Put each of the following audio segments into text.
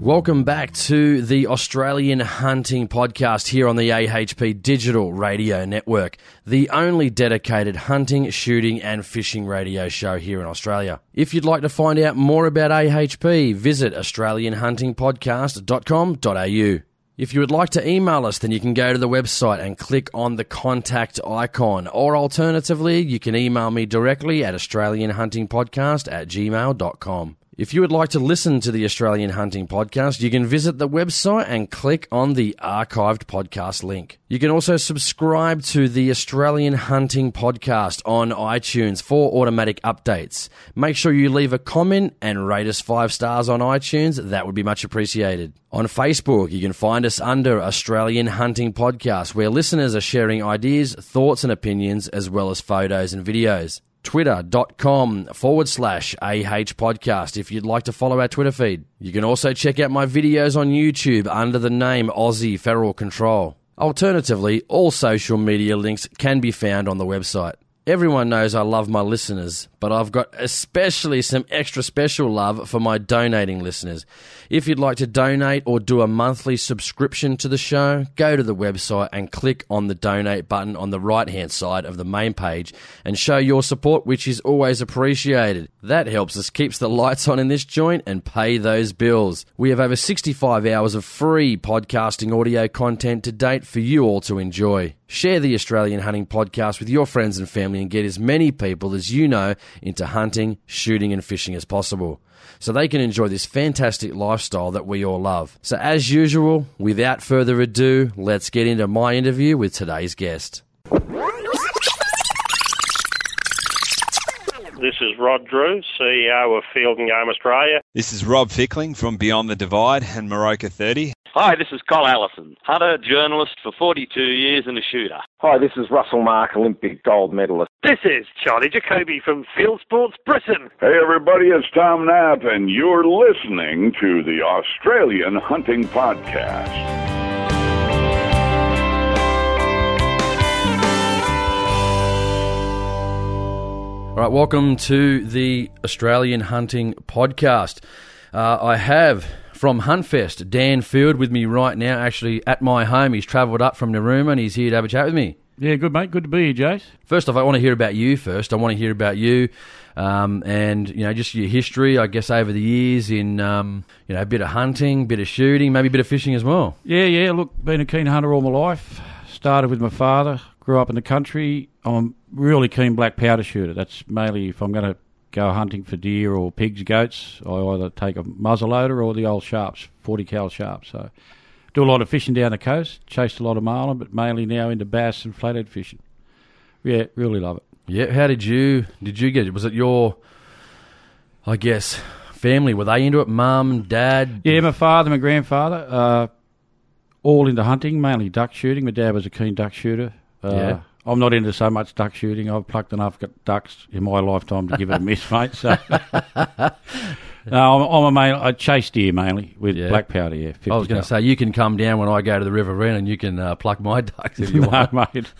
Welcome back to the Australian Hunting Podcast here on the AHP Digital Radio Network, the only dedicated hunting, shooting, and fishing radio show here in Australia. If you'd like to find out more about AHP, visit AustralianHuntingPodcast.com.au. If you would like to email us, then you can go to the website and click on the contact icon. Or alternatively, you can email me directly at AustralianHuntingPodcast at gmail.com. If you would like to listen to the Australian Hunting Podcast, you can visit the website and click on the archived podcast link. You can also subscribe to the Australian Hunting Podcast on iTunes for automatic updates. Make sure you leave a comment and rate us five stars on iTunes. That would be much appreciated. On Facebook, you can find us under Australian Hunting Podcast, where listeners are sharing ideas, thoughts, and opinions, as well as photos and videos twitter.com forward slash AH podcast if you'd like to follow our Twitter feed. You can also check out my videos on YouTube under the name Aussie Feral Control. Alternatively, all social media links can be found on the website. Everyone knows I love my listeners, but I've got especially some extra special love for my donating listeners. If you'd like to donate or do a monthly subscription to the show, go to the website and click on the donate button on the right hand side of the main page and show your support, which is always appreciated. That helps us keeps the lights on in this joint and pay those bills. We have over 65 hours of free podcasting audio content to date for you all to enjoy. Share the Australian Hunting Podcast with your friends and family and get as many people as you know into hunting, shooting, and fishing as possible so they can enjoy this fantastic lifestyle that we all love. So, as usual, without further ado, let's get into my interview with today's guest. This is Rod Drew, CEO of Field and Game Australia. This is Rob Fickling from Beyond the Divide and Moroka 30. Hi, this is Col Allison, hunter, journalist for 42 years and a shooter. Hi, this is Russell Mark, Olympic gold medalist. This is Charlie Jacoby from Field Sports Britain. Hey everybody, it's Tom Knapp and you're listening to the Australian Hunting Podcast. All right, welcome to the Australian Hunting Podcast. Uh, I have from Huntfest Dan Field with me right now, actually at my home. He's travelled up from Narooma and he's here to have a chat with me. Yeah, good mate. Good to be here, Jace. First off, I want to hear about you first. I want to hear about you um, and, you know, just your history, I guess, over the years in, um, you know, a bit of hunting, bit of shooting, maybe a bit of fishing as well. Yeah, yeah. Look, been a keen hunter all my life. Started with my father, grew up in the country. I'm really keen black powder shooter. That's mainly if I'm going to go hunting for deer or pigs, goats, I either take a muzzleloader or the old sharps, 40 cal sharps. So do a lot of fishing down the coast, chased a lot of marlin, but mainly now into bass and flathead fishing. Yeah, really love it. Yeah, how did you did you get it? Was it your, I guess, family? Were they into it? Mum, dad? Yeah, my father, my grandfather, uh, all into hunting, mainly duck shooting. My dad was a keen duck shooter. Uh, Yeah. I'm not into so much duck shooting. I've plucked enough ducks in my lifetime to give it a miss, mate. So, no, I'm, I'm a main. I chase deer mainly with Yeah. black powder. Yeah, 50 I was going to say you can come down when I go to the Riverina and you can uh, pluck my ducks if you no, want. mate.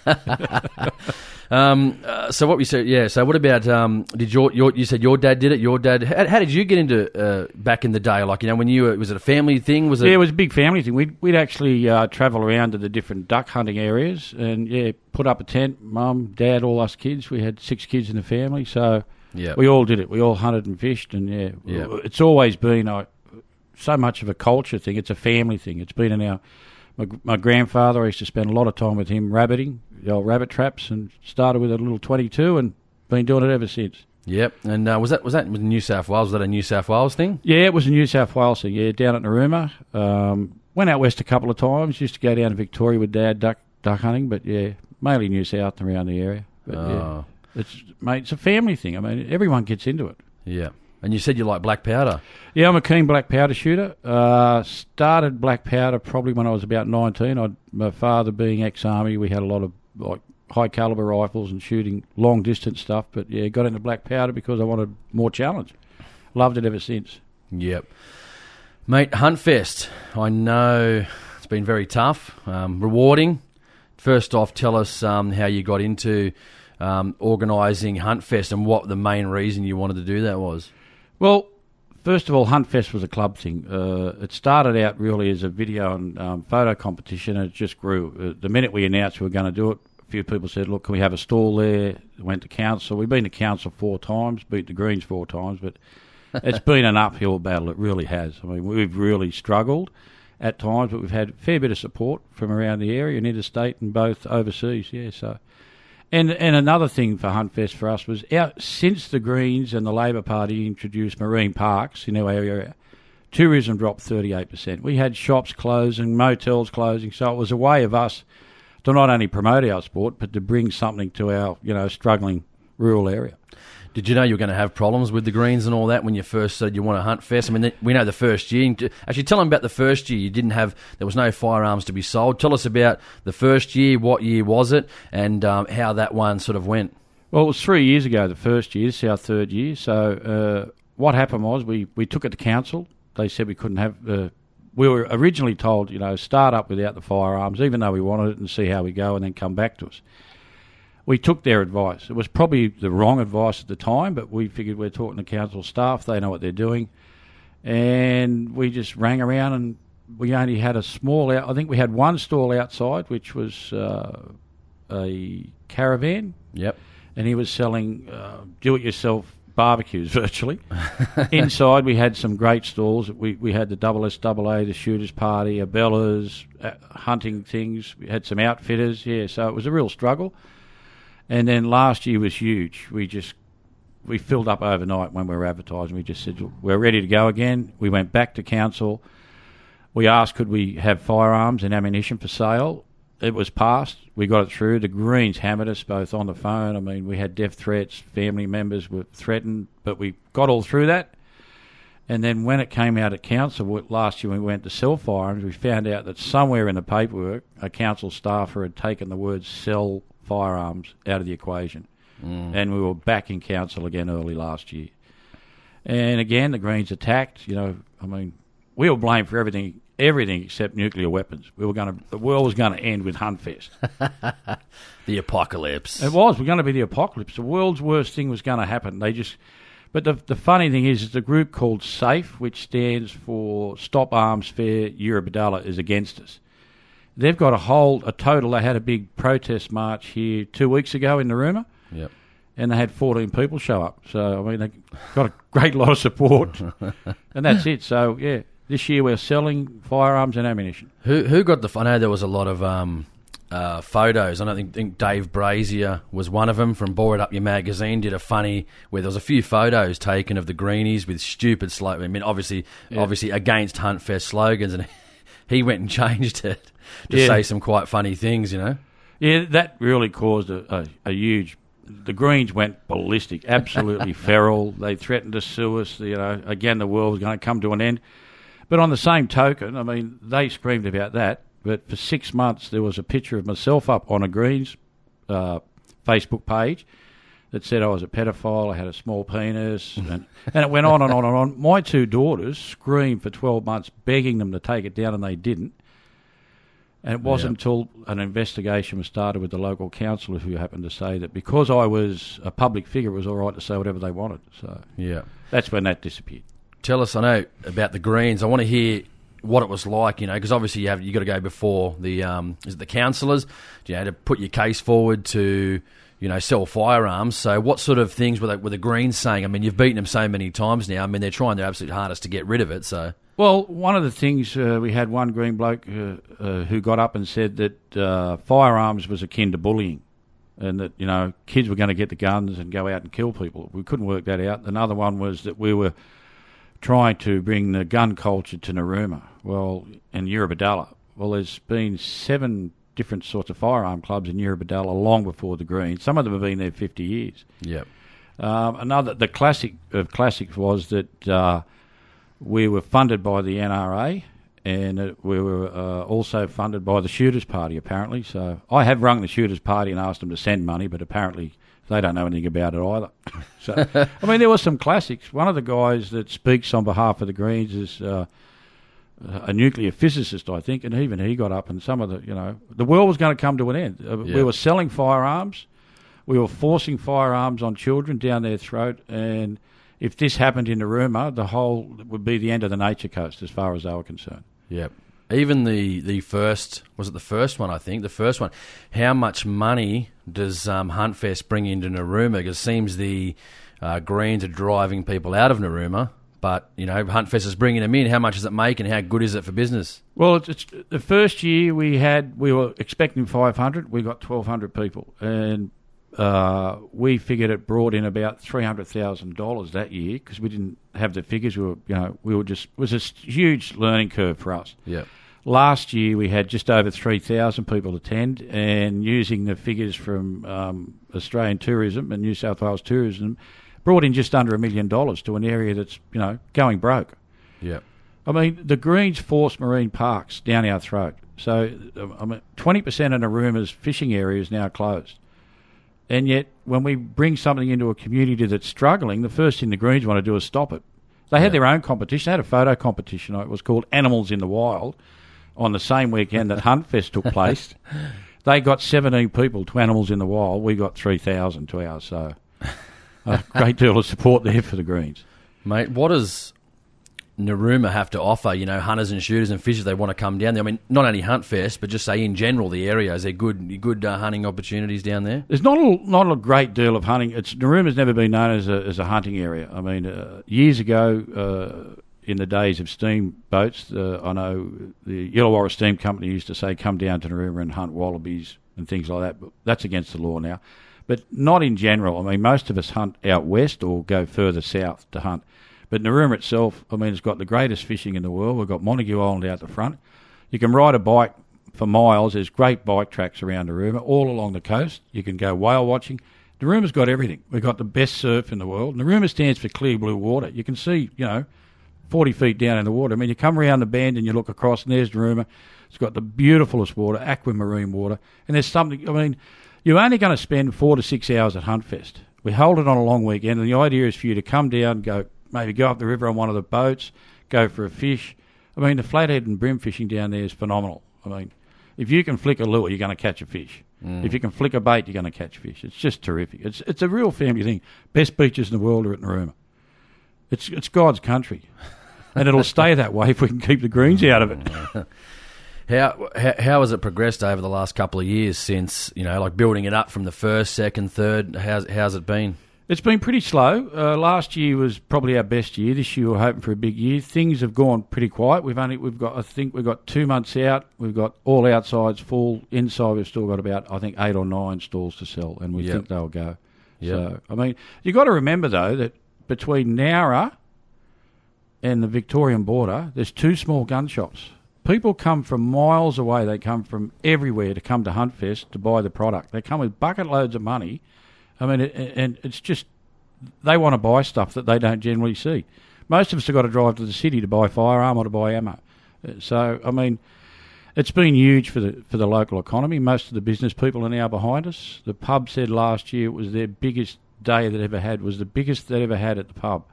Um, uh, so what we said, yeah. So what about um, did your, your you said your dad did it? Your dad. How, how did you get into uh, back in the day? Like you know when you were, was it a family thing? Was it? Yeah, it was a big family thing. We'd, we'd actually uh, travel around to the different duck hunting areas and, yeah, put up a tent. Mum, dad, all us kids. We had six kids in the family, so yeah. we all did it. We all hunted and fished, and, yeah, Yeah. it's always been uh, so much of a culture thing. It's a family thing. It's been in our. My, my grandfather, I used to spend a lot of time with him rabbiting, the old rabbit traps, and started with a little 22 and been doing it ever since. Yep. And uh, was that was that was New South Wales? Was that a New South Wales thing? Yeah, it was a New South Wales thing. Yeah, down at Narooma. Um, went out west a couple of times. Used to go down to Victoria with Dad duck duck hunting, but yeah, mainly New South and around the area. But Oh. yeah, it's mate, it's a family thing. I mean, everyone gets into it. Yeah. And you said you like black powder. Yeah, I'm a keen black powder shooter. Uh, started black powder probably when I was about 19. I'd, my father being ex-army, we had a lot of like high caliber rifles and shooting long distance stuff. But yeah, got into black powder because I wanted more challenge. Loved it ever since. Yep. Mate, Huntfest. I know it's been very tough, um, rewarding. First off, tell us um, how you got into um, organising Huntfest and what the main reason you wanted to do that was. Well, first of all, Huntfest was a club thing. Uh, it started out really as a video and um, photo competition, and it just grew. Uh, the minute we announced we were going to do it, a few people said, "Look, can we have a stall there?" Went to council. We've been to council four times, beat the Greens four times, but it's been an uphill battle. It really has. I mean, we've really struggled at times, but we've had a fair bit of support from around the area and interstate and both overseas. Yeah, so. And and another thing for Huntfest for us was out since the Greens and the Labor Party introduced marine parks in our area, tourism dropped thirty eight percent. We had shops closing, motels closing, so it was a way of us to not only promote our sport but to bring something to our you know struggling rural area. Did you know you were going to have problems with the greens and all that when you first said you want to hunt fest? I mean, we know the first year. Actually, tell them about the first year. You didn't have, there was no firearms to be sold. Tell us about the first year. What year was it, and um, how that one sort of went? Well, it was three years ago. The first year, this is our third year. So uh, what happened was we we took it to council. They said we couldn't have. Uh, we were originally told, you know, start up without the firearms, even though we wanted it, and see how we go, and then come back to us we took their advice. It was probably the wrong advice at the time, but we figured we're talking to council staff; they know what they're doing, and we just rang around and we only had a small. Out, I think we had one stall outside, which was uh, a caravan. Yep. And he was selling uh, do-it-yourself barbecues virtually. Inside, we had some great stalls. We we had the double SAA, the shooters party, Abellas, uh, hunting things. We had some outfitters. Yeah, so it was a real struggle. And then last year was huge. We just we filled up overnight when we were advertising. We just said we're ready to go again. We went back to council. We asked could we have firearms and ammunition for sale. It was passed. We got it through. The Greens hammered us both on the phone. I mean, we had death threats. Family members were threatened, but we got all through that. And then when it came out at council last year, we went to sell firearms, we found out that somewhere in the paperwork, a council staffer had taken the word "sell firearms out of the equation. Mm. And we were back in council again early last year. And again, the Greens attacked. You know, I mean, we were blamed for everything, everything except nuclear weapons. We were going to, the world was going to end with Huntfest. the apocalypse. It was. We're going to be the apocalypse. The world's worst thing was going to happen. They just, but the the funny thing is, is the group called SAFE, which stands for Stop Arms Fair Eurobodalla, is against us. They've got a whole, a total. They had a big protest march here two weeks ago in Narooma. Yep. And they had 14 people show up. So, I mean, they got a great lot of support. and that's it. So, yeah, this year we're selling firearms and ammunition. Who who got the. I know there was a lot of. Um, uh, photos. I don't think, think, Dave Brazier was one of them from Bore It Up Your Magazine. Did a funny where there was a few photos taken of the greenies with stupid slogans. I mean, obviously, yeah. obviously against Huntfest slogans, and he went and changed it to yeah. say some quite funny things, you know. Yeah, that really caused a, a, a huge. The Greens went ballistic, absolutely feral. They threatened to sue us. You know, again, the world was going to come to an end. But on the same token, I mean, they screamed about that. But for six months, there was a picture of myself up on a Greens uh, Facebook page that said I was a pedophile, I had a small penis, and, and it went on and on and on. My two daughters screamed for 12 months, begging them to take it down, and they didn't. And it wasn't until an investigation was started with the local council who happened to say that because I was a public figure, it was all right to say whatever they wanted. So yeah, that's when that disappeared. Tell us, I know about the Greens. I want to hear what it was like, you know, because obviously you have you got to go before the um, is it the councillors, you know, to put your case forward to you know, sell firearms. So, what sort of things were, they, were the Greens saying? I mean, you've beaten them so many times now. I mean, they're trying their absolute hardest to get rid of it. So, well, one of the things uh, we had one Green bloke uh, uh, who got up and said that uh, firearms was akin to bullying, and that you know kids were going to get the guns and go out and kill people. We couldn't work that out. Another one was that we were trying to bring the gun culture to Narooma. Well, and Eurobodalla. Well, there's been seven different sorts of firearm clubs in Eurobodalla long before the Greens. Some of them have been there 50 years. Yep. Um, another, the classic of classics was that uh, we were funded by the NRA and uh, we were uh, also funded by the Shooters Party, apparently. So I have rung the Shooters Party and asked them to send money, but apparently they don't know anything about it either. so, I mean, there were some classics. One of the guys that speaks on behalf of the Greens is uh, a nuclear physicist, I think, and even he got up and some of the, you know, the world was going to come to an end. Uh, Yeah. We were selling firearms, we were forcing firearms on children down their throat, and if this happened in Narooma, the whole would be the end of the nature coast as far as they were concerned. Yep. Even the, the first was it the first one? I think the first one. How much money does um, Huntfest bring into Narooma? Because it seems the uh, Greens are driving people out of Narooma, but you know Huntfest is bringing them in. How much does it make, and how good is it for business? Well, it's, it's the first year we had we were expecting 500. We got 1,200 people, and uh, we figured it brought in about three hundred thousand dollars that year because we didn't have the figures. We were, you know, we were just it was a huge learning curve for us. Yep. Last year we had just over 3,000 people attend, and using the figures from um, Australian tourism and New South Wales tourism, brought in just under a million dollars to an area that's you know going broke. Yep. I mean, the Greens force marine parks down our throat. So, uh, I mean, twenty percent of the Narooma's fishing area is now closed, and yet when we bring something into a community that's struggling, the first thing the Greens want to do is stop it. They had their own competition. They had a photo competition. It was called Animals in the Wild, on the same weekend that Huntfest took place. They got seventeen people to Animals in the Wild. We got three thousand to ours. So, a great deal of support there for the Greens. Mate, what does Narooma have to offer? You know, hunters and shooters and fishers they want to come down there. I mean, not only hunt Huntfest, but just say in general the area. Is there good good uh, hunting opportunities down there? There's not a, not a great deal of hunting. It's Narooma's never been known as a as a hunting area. I mean, uh, years ago, uh, in the days of steam boats, uh, I know the Illawarra Steam Company used to say, "Come down to Narooma and hunt wallabies and things like that." But that's against the law now. But not in general. I mean, most of us hunt out west or go further south to hunt. But Narooma itself, I mean, it's got the greatest fishing in the world. We've got Montague Island out the front. You can ride a bike for miles. There's great bike tracks around Narooma, all along the coast. You can go whale watching. Narooma's got everything. We've got the best surf in the world. Narooma stands for clear blue water. You can see, you know, 40 feet down in the water. I mean, you come around the bend and you look across, and there's Narooma. It's got the beautifulest water, aquamarine water. And there's something, I mean, you're only going to spend four to six hours at Huntfest. We hold it on a long weekend, and the idea is for you to come down, and go maybe go up the river on one of the boats, go for a fish. I mean, the flathead and bream fishing down there is phenomenal. I mean, if you can flick a lure, you're going to catch a fish. Mm. If you can flick a bait, you're going to catch fish. It's just terrific. It's it's a real family thing. Best beaches in the world are at Narooma. It's it's God's country, and it'll stay that way if we can keep the greens out of it. How, how how has it progressed over the last couple of years since you know, like building it up from the first, second, third? How's how's it been? It's been pretty slow. Uh, last year was probably our best year. This year we're hoping for a big year. Things have gone pretty quiet. We've only we've got I think we've got two months out. We've got all outsides full. Inside we've still got about I think eight or nine stalls to sell, and we Yep. think they'll go. Yep. So I mean, you've got to remember though that between Nowra and the Victorian border, there's two small gun shops. People come from miles away. They come from everywhere to come to Huntfest to buy the product. They come with bucket loads of money. I mean, it, and it's just they want to buy stuff that they don't generally see. Most of us have got to drive to the city to buy firearm or to buy ammo. So, I mean, it's been huge for the for the local economy. Most of the business people are now behind us. The pub said last year it was their biggest day that ever had was the biggest they ever had at the pub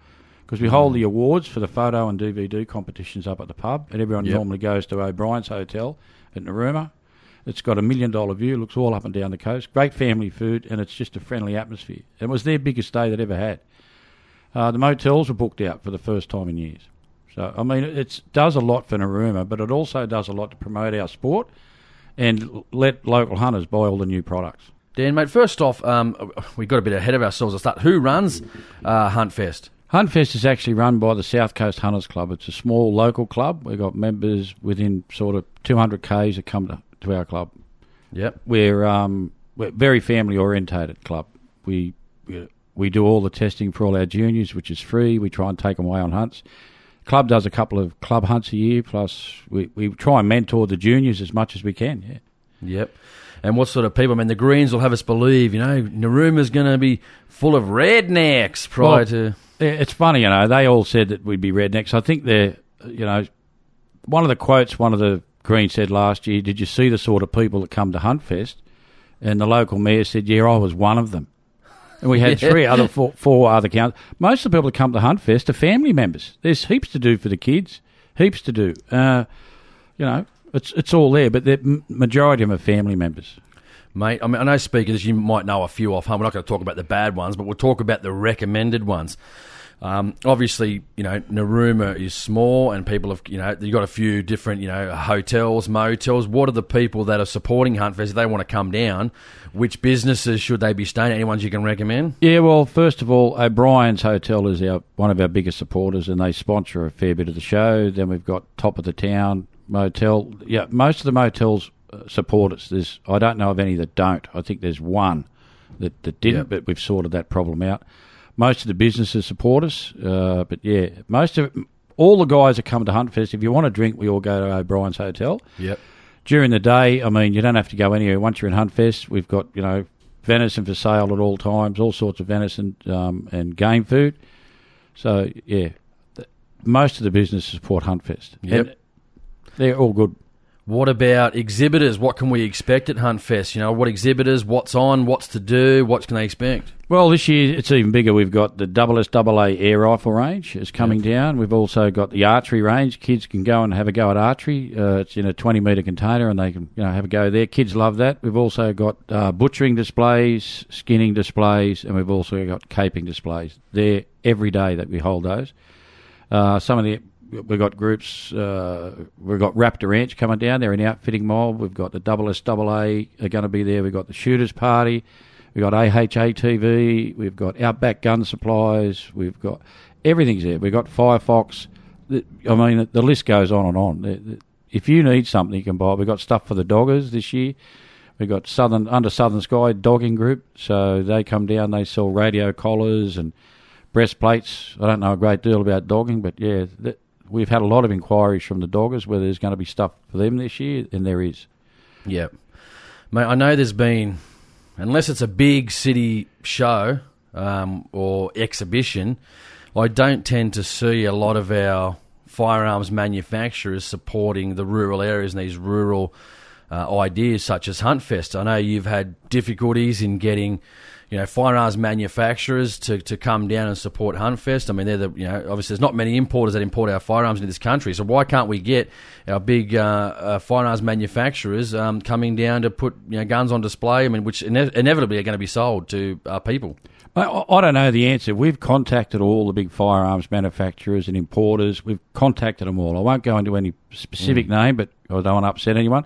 because we hold the mm. awards for the photo and DVD competitions up at the pub, and everyone Yep. normally goes to O'Brien's Hotel at Narooma. It's got a million dollar view, looks all up and down the coast. Great family food, and it's just a friendly atmosphere. It was their biggest day they'd ever had. Uh, the motels were booked out for the first time in years. So, I mean, it does a lot for Narooma, but it also does a lot to promote our sport and l- let local hunters buy all the new products. Dan, mate, first off, um, we got a bit ahead of ourselves at start. Who runs uh, Huntfest? Huntfest is actually run by the South Coast Hunters Club. It's a small local club. We've got members within sort of 200 k's that come to, to our club. Yep. We're um, we're very family orientated club. We we- we do all the testing for all our juniors, which is free. We try and take them away on hunts. Club does a couple of club hunts a year. Plus, we, we try and mentor the juniors as much as we can. Yeah. Yep. And what sort of people? I mean, the Greens will have us believe, you know, Narooma's going to be full of rednecks prior Well, to. It's funny, you know. They all said that we'd be rednecks. I think they're, you know, one of the quotes one of the Greens said last year, did you see the sort of people that come to Huntfest? And the local mayor said, yeah, I was one of them. And we had Yeah. three other, four, four other counts. Most of the people that come to Huntfest are family members. There's heaps to do for the kids, heaps to do. Uh, you know, it's it's all there, but the majority of them are family members. Mate, I mean, I know speakers, you might know a few offhand. We're not going to talk about the bad ones, but we'll talk about the recommended ones. Um, obviously, you know, Narooma is small and people have, you know, you've got a few different, you know, hotels, motels. What are the people that are supporting Huntfest if they want to come down? Which businesses should they be staying at? Any ones you can recommend? Yeah, well, first of all, O'Brien's Hotel is our one of our biggest supporters, and they sponsor a fair bit of the show. Then we've got Top of the Town Motel. Yeah, most of the motels uh, support us. There's, I don't know of any that don't. I think there's one that, that didn't, Yep. but we've sorted that problem out. Most of the businesses support us, uh, but yeah, most of all the guys that come to Huntfest, if you want to drink, we all go to O'Brien's Hotel Yep. during the day, I mean, you don't have to go anywhere. Once you're in Huntfest, we've got you know venison for sale at all times, all sorts of venison um, and game food. So yeah, th- most of the businesses support Huntfest. Yep. And they're all good. What about exhibitors? What can we expect at Huntfest? You know, what exhibitors, what's on, what's to do, what can they expect? Well, this year it's even bigger. We've got the double SAA air rifle range is coming down. We've also got the archery range. Kids can go and have a go at archery. Uh, it's in a 20 metre container and they can you know have a go there. Kids love that. We've also got uh, butchering displays, skinning displays, and we've also got caping displays. They're every day that we hold those. Uh, some of the we've got groups. Uh, we've got Raptor Ranch coming down. They're an outfitting mob. We've got the double S Double SAA are going to be there. We've got the Shooters Party. We've got AHA TV. We've got Outback Gun Supplies. We've got everything's there. We've got Firefox. I mean, the list goes on and on. If you need something, you can buy. We've got stuff for the doggers this year. We've got Southern Under Southern Sky Dogging Group, so they come down. They sell radio collars and breastplates. I don't know a great deal about dogging, but yeah, we've had a lot of inquiries from the doggers whether there's going to be stuff for them this year, and there is. Yep. Mate, I know there's been, unless it's a big city show um, or exhibition, I don't tend to see a lot of our firearms manufacturers supporting the rural areas and these rural uh, ideas such as Huntfest. I know you've had difficulties in getting, you know, firearms manufacturers to, to come down and support Huntfest. I mean, they're the, you know, obviously there's not many importers that import our firearms into this country. So why can't we get our big uh, uh, firearms manufacturers um, coming down to put, you know, guns on display? I mean, which ine- inevitably are going to be sold to uh, people. I, I don't know the answer. We've contacted all the big firearms manufacturers and importers. We've contacted them all. I won't go into any specific name, but I don't want to upset anyone.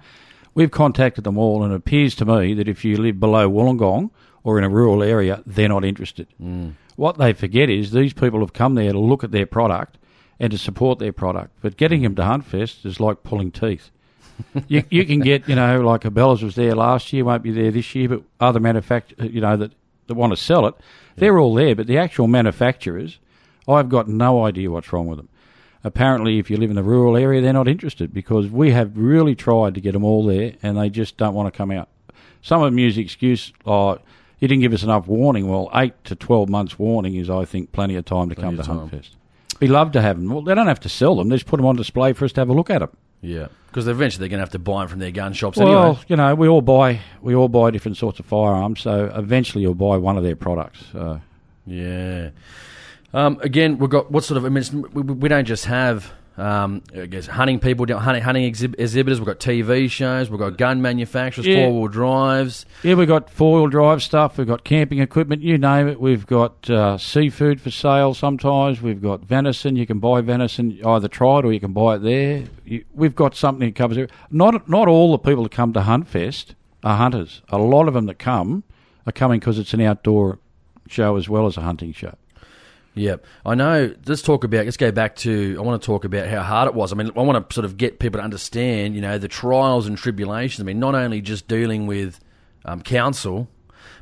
We've contacted them all, and it appears to me that if you live below Wollongong or in a rural area, they're not interested. Hmm. What they forget is these people have come there to look at their product and to support their product. But getting them to Huntfest is like pulling teeth. you, you can get, you know, like Abellas was there last year, won't be there this year, but other manufacturers, uh, you know, that, that want to sell it, they're all there. But the actual manufacturers, I've got no idea what's wrong with them. Apparently, if you live in a rural area, they're not interested because we have really tried to get them all there and they just don't want to come out. Some of them use the excuse, oh, you didn't give us enough warning. Well, eight to 12 months warning is, I think, plenty of time to come to time. Huntfest. Be love to have them. Well, they don't have to sell them. They just put them on display for us to have a look at them. Yeah. Because eventually they're going to have to buy them from their gun shops Well, anyway. you know, we all buy we all buy different sorts of firearms, so eventually you'll buy one of their products. So. Yeah. Um, again, we've got what sort of? I mean, we, we don't just have. Um, I guess hunting people, down- hunting, hunting exhib- exhibitors. We've got TV shows. We've got gun manufacturers, Yeah. four wheel drives. Yeah, we've got four wheel drive stuff. We've got camping equipment. You name it. We've got uh, seafood for sale. Sometimes we've got venison. You can buy venison either try it or you can buy it there. You, we've got something that covers it. Not not all the people that come to Huntfest are hunters. A lot of them that come are coming because it's an outdoor show as well as a hunting show. Yep, I know. Let's talk about. Let's go back to. I want to talk about how hard it was. I mean, I want to sort of get people to understand, you know, the trials and tribulations. I mean, not only just dealing with um, council,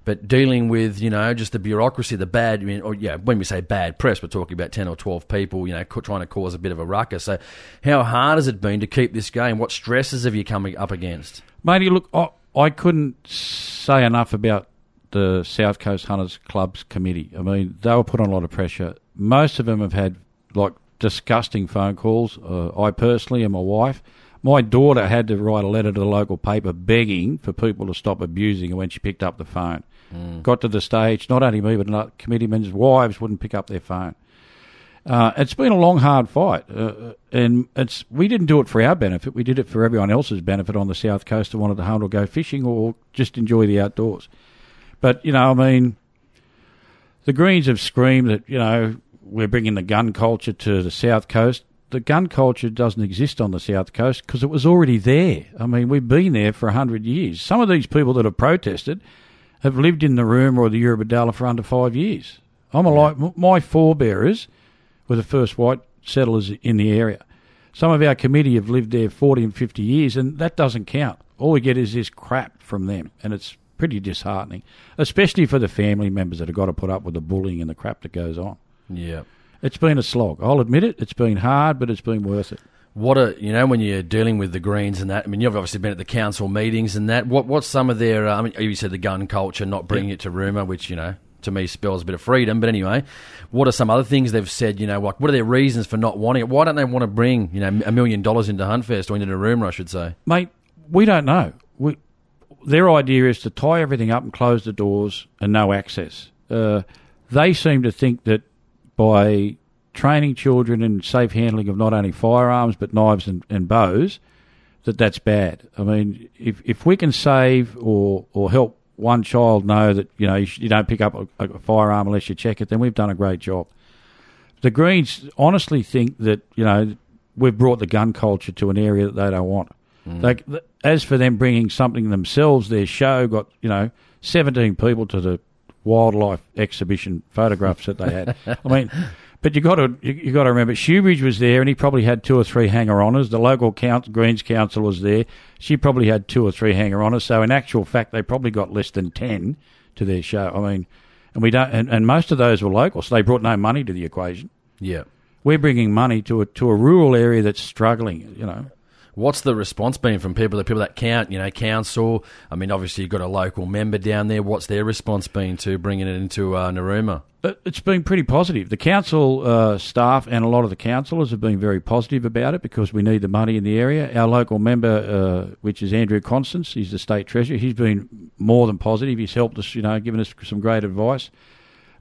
but dealing with, you know, just the bureaucracy, the bad. I mean, or yeah, when we say bad press, we're talking about ten or twelve people, you know, trying to cause a bit of a ruckus. So, how hard has it been to keep this going? What stresses have you come up against? Matey, look, I, I couldn't say enough about the South Coast Hunters Club's committee. I mean, they were put on a lot of pressure. Most of them have had, like, disgusting phone calls. Uh, I personally and my wife. My daughter had to write a letter to the local paper begging for people to stop abusing her when she picked up the phone. Got to the stage, not only me, but another committeemen's wives wouldn't pick up their phone. Uh, it's been a long, hard fight, uh, and it's we didn't do it for our benefit. We did it for everyone else's benefit on the south coast who wanted to hunt or go fishing or just enjoy the outdoors. But you know, I mean, the Greens have screamed that you know we're bringing the gun culture to the south coast. The gun culture doesn't exist on the south coast because it was already there. I mean, we've been there for a hundred years. Some of these people that have protested have lived in Narooma or the Eurobodalla for under five years. I'm a like my forebearers were the first white settlers in the area. Some of our committee have lived there 40 and 50 years, and that doesn't count. All we get is this crap from them, and it's pretty disheartening, especially for the family members that have got to put up with the bullying and the crap that goes on. Yeah. It's been a slog. I'll admit it. It's been hard, but it's been worth it. What are you know when you're dealing with the Greens and that? I mean, you've obviously been at the council meetings and that. What what's some of their? Uh, I mean, you said the gun culture, not bringing it to Narooma, which you know to me spells a bit of freedom. But anyway, what are some other things they've said? You know, what what are their reasons for not wanting it? Why don't they want to bring you know a million dollars into Huntfest or into Narooma? I should say. Mate, we don't know. We, their idea is to tie everything up and close the doors and no access. Uh, they seem to think that by training children in safe handling of not only firearms but knives and, and bows, that that's bad. I mean, if if we can save or or help one child know that you know you, sh- you don't pick up a, a firearm unless you check it, then we've done a great job. The Greens honestly think that you know we've brought the gun culture to an area that they don't want. They, th- as for them bringing something themselves, their show got you know seventeen people to the wildlife exhibition photographs that they had. I mean, but you got to you, you got to remember, Shoebridge was there, and he probably had two or three hanger oners. The local council, Greens council was there; she probably had two or three hanger oners. So in actual fact, they probably got less than ten to their show. I mean, and we don't, and, and most of those were local, so they brought no money to the equation. Yeah. We're bringing money to a to a rural area that's struggling. You know, What's the response been from people? The people that count, you know, council. I mean, obviously you've got a local member down there. What's their response been to bringing it into uh, Narooma? It- It's been pretty positive. The council uh, staff and a lot of the councillors have been very positive about it because we need the money in the area. Our local member, uh, which is Andrew Constance, he's the state treasurer. He's been more than positive. He's helped us, you know, given us some great advice.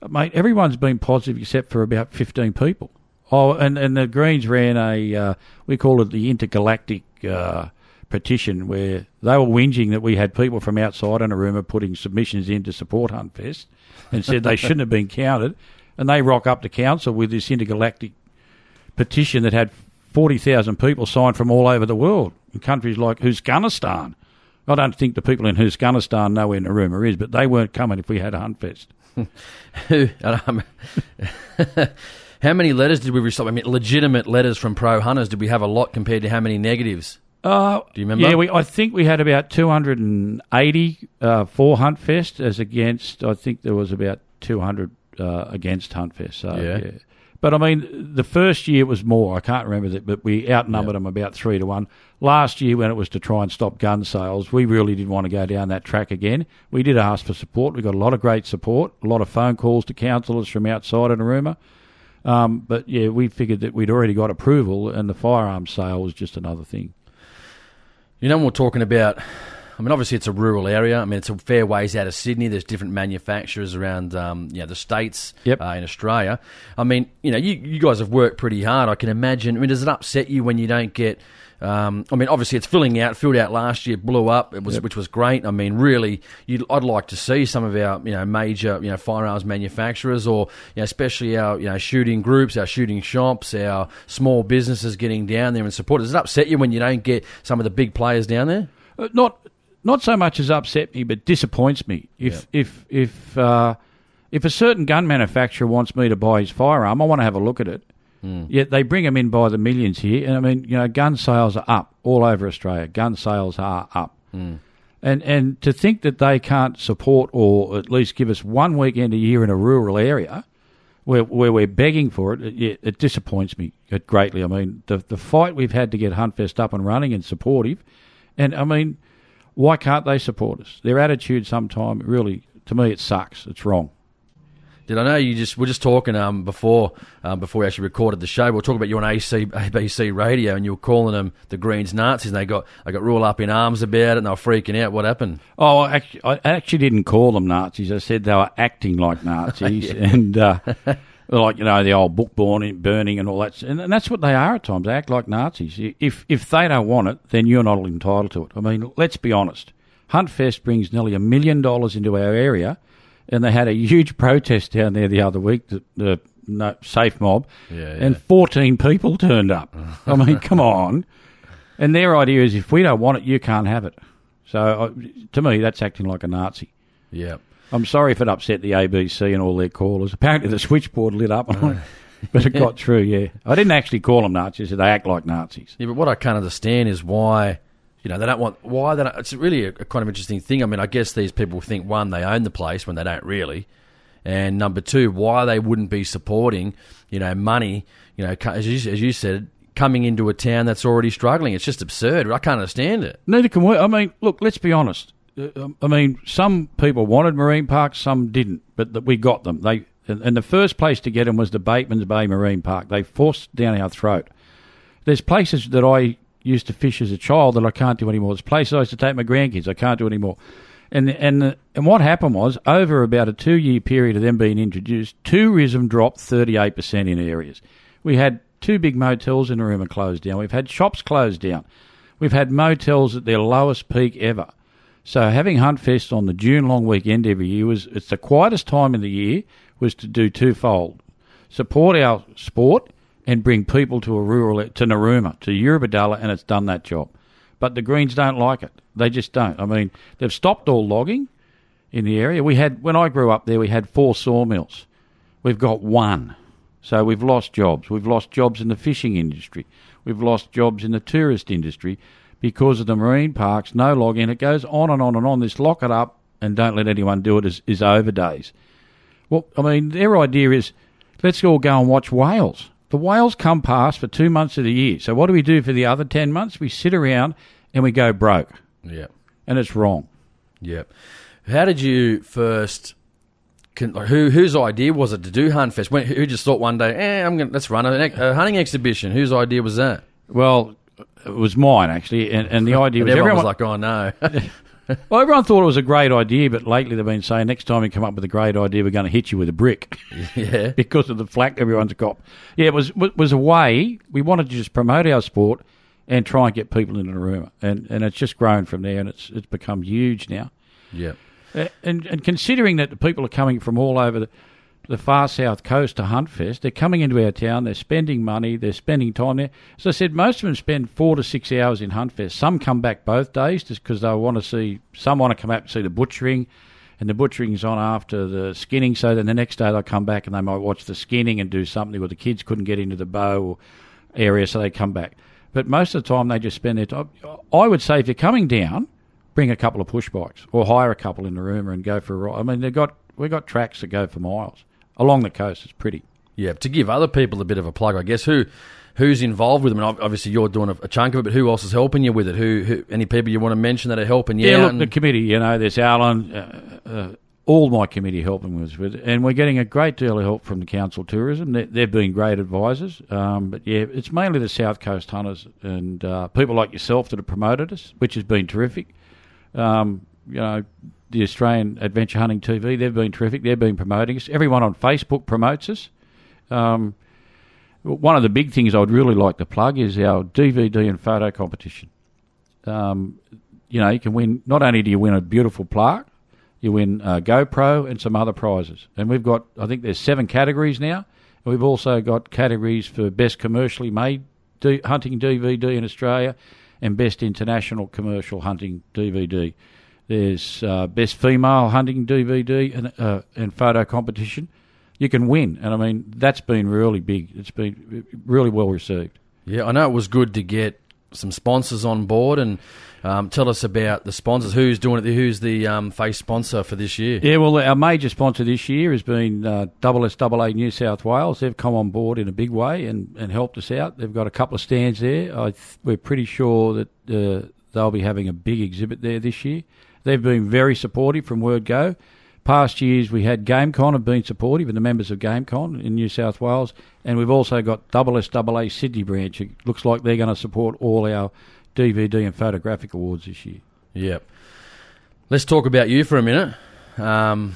Mate, everyone's been positive except for about fifteen people. Oh, and and the Greens ran a uh, we call it the intergalactic. Uh, petition where they were whinging that we had people from outside Narooma putting submissions in to support Huntfest and said they shouldn't have been counted. And they rock up to council with this intergalactic petition that had 40,000 people signed from all over the world in countries like Uzbekistan. I don't think the people in Uzbekistan know where the Narooma is, but they weren't coming if we had a Huntfest. Who? how many letters did we receive? I mean, legitimate letters from pro hunters. Did we have a lot compared to how many negatives? Uh, Do you remember? Yeah, we, I think we had about 280 uh, for Huntfest, as against, I think there was about 200 uh, against Huntfest. So, Yeah. But I mean, the first year was more. I can't remember that, but we outnumbered them about three to one. Last year, when it was to try and stop gun sales, we really didn't want to go down that track again. We did ask for support. We got a lot of great support, a lot of phone calls to councillors from outside of Narooma. Um, but yeah, we figured that we'd already got approval, and the firearms sale was just another thing. You know, we're talking about. I mean, obviously, it's a rural area. I mean, it's a fair ways out of Sydney. There's different manufacturers around, um, you know, the states Yep. uh, in Australia. I mean, you know, you, you guys have worked pretty hard. I can imagine. I mean, does it upset you when you don't get? Um, I mean, obviously, it's filling out. Filled out last year, blew up. It was, which was great. I mean, really, you'd, I'd like to see some of our, you know, major, you know, firearms manufacturers, or you know, especially our, you know, shooting groups, our shooting shops, our small businesses getting down there and support. Does it upset you when you don't get some of the big players down there? Uh, not not so much as upset me, but disappoints me. If if if uh, if a certain gun manufacturer wants me to buy his firearm, I want to have a look at it. Hmm. Yet they bring them in by the millions here, and I mean, you know, gun sales are up all over Australia. Gun sales are up, hmm. and and to think that they can't support or at least give us one weekend a year in a rural area where where we're begging for it, it, it, it disappoints me greatly. I mean, the the fight we've had to get Huntfest up and running and supportive, and I mean, why can't they support us? Their attitude sometimes really, to me, it sucks. It's wrong. Did I know you just we're just talking um before um before we actually recorded the show. We were talking about you on AC ABC radio, and you were calling them the Greens Nazis, and they got they got real up in arms about it, and they were freaking out. What happened? Oh, I actually, I actually didn't call them Nazis. I said they were acting like Nazis, and uh, like you know the old book burning, burning and all that. And, and that's what they are at times. They act like Nazis. If if they don't want it, then you're not entitled to it. I mean, let's be honest. Huntfest brings nearly a million dollars into our area, and they had a huge protest down there the other week. The, the no, safe mob, Yeah, and 14 people turned up. I mean, come on. And their idea is if we don't want it, you can't have it. So uh, to me, that's acting like a Nazi. Yeah. I'm sorry if it upset the ABC and all their callers. Apparently, the switchboard lit up, but it got through. Yeah, I didn't actually call them Nazis. They act like Nazis. Yeah, but what I can't understand is why, you know, they don't want why they don't. It's really a, a kind of interesting thing. I mean, I guess these people think one, they own the place when they don't really, and number two, why they wouldn't be supporting, you know, money, you know, as you, as you said, coming into a town that's already struggling. It's just absurd. I can't understand it. Neither can we. I mean, look, let's be honest. Uh, I mean, some people wanted marine parks, some didn't, but that we got them. They and the first place to get them was the Bateman's Bay Marine Park. They forced down our throat. There's places that I used to fish as a child that I can't do anymore. There's place I used to take my grandkids I can't do anymore. And and and what happened was over about a two year period of them being introduced, tourism dropped 38 percent in areas. We had two big motels in Narooma closed down. We've had shops closed down. We've had motels at their lowest peak ever. So having Huntfest on the June long weekend every year was it's the quietest time of the year was to do twofold: support our sport and bring people to a rural to Narooma to Eurobodalla, and it's done that job. But the Greens don't like it. They just don't. I mean, they've stopped all logging in the area. We had when I grew up there, we had four sawmills. We've got one. So we've lost jobs. We've lost jobs in the fishing industry. We've lost jobs in the tourist industry because of the marine parks, no logging. It goes on and on and on. This lock it up and don't let anyone do it is, is over days. Well, I mean, their idea is let's all go and watch whales. The whales come past for two months of the year. So what do we do for the other 10 months? We sit around and we go broke. Yeah. And it's wrong. Yep. How did you first? Who whose idea was it to do Huntfest? When, who just thought one day, eh, I'm gonna let's run a, a hunting exhibition? Whose idea was that? Well, it was mine actually, and, and the idea was everyone everyone, was like, oh no. well, everyone thought it was a great idea, but lately they've been saying next time you come up with a great idea, we're going to hit you with a brick yeah. because of the flack everyone's got. Yeah, it was was a way we wanted to just promote our sport and try and get people into Narooma, and and it's just grown from there, and it's it's become huge now. Yep. Uh, and and considering that the people are coming from all over the, the far south coast to Huntfest, they're coming into our town, they're spending money, they're spending time there. As I said, most of them spend four to six hours in Huntfest. Some come back both days just because they want to see. Some want to come out and see the butchering, and the butchering's on after the skinning. So then the next day they'll come back and they might watch the skinning and do something where the kids couldn't get into the bow area, so they come back. But most of the time they just spend their time. I would say if you're coming down, bring a couple of push bikes or hire a couple in Narooma and go for a ride. I mean, they've got we've got tracks that go for miles along the coast. It's pretty. Yeah. To give other people a bit of a plug, I guess who who's involved with them, and obviously you're doing a, a chunk of it, but who else is helping you with it? Who, who any people you want to mention that are helping you? Yeah, look, and- the committee. You know, there's Alan. Uh, uh, all my committee helping us with, it. and we're getting a great deal of help from the council tourism. They, they've been great advisors. Um, but yeah, it's mainly the south coast hunters and uh, people like yourself that have promoted us, which has been terrific. Um, you know, the Australian Adventure Hunting TV, they've been terrific. They've been promoting us. Everyone on Facebook promotes us. Um, one of the big things I'd really like to plug is our DVD and photo competition. Um, you know, you can win. Not only do you win a beautiful plaque, you win a GoPro and some other prizes. And we've got, I think, there's seven categories now. And we've also got categories for best commercially made hunting DVD in Australia and best international commercial hunting DVD. There's uh, best female hunting DVD and uh, and photo competition. You can win, and I mean that's been really big. It's been really well received. Yeah, I know it was good to get some sponsors on board and um, tell us about the sponsors. Who's doing it? Who's the um, face sponsor for this year? Yeah, well, our major sponsor this year has been uh, SSAA New South Wales. They've come on board in a big way and, and helped us out. They've got a couple of stands there. I th- we're pretty sure that uh, they'll be having a big exhibit there this year. They've been very supportive from word go. Past years we had GameCon have been supportive, and the members of GameCon in New South Wales, and we've also got Double SAA Sydney branch. It looks like they're going to support all our DVD and photographic awards this year. Yep. Let's talk about you for a minute. Um,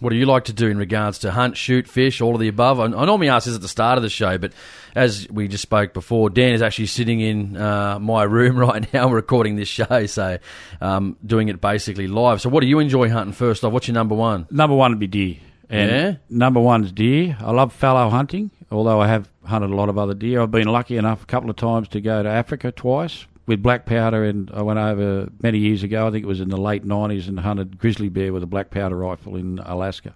what do you like to do in regards to hunt, shoot, fish, all of the above? I, I normally ask this at the start of the show, but as we just spoke before, Dan is actually sitting in uh, my room right now recording this show, so um, doing it basically live. So, what do you enjoy hunting first off? What's your number one? Number one would be deer. And Yeah? Number one's deer. I love fallow hunting, although I have hunted a lot of other deer. I've been lucky enough a couple of times to go to Africa twice with black powder, and I went over many years ago. I think it was in the late nineties, and hunted grizzly bear with a black powder rifle in Alaska.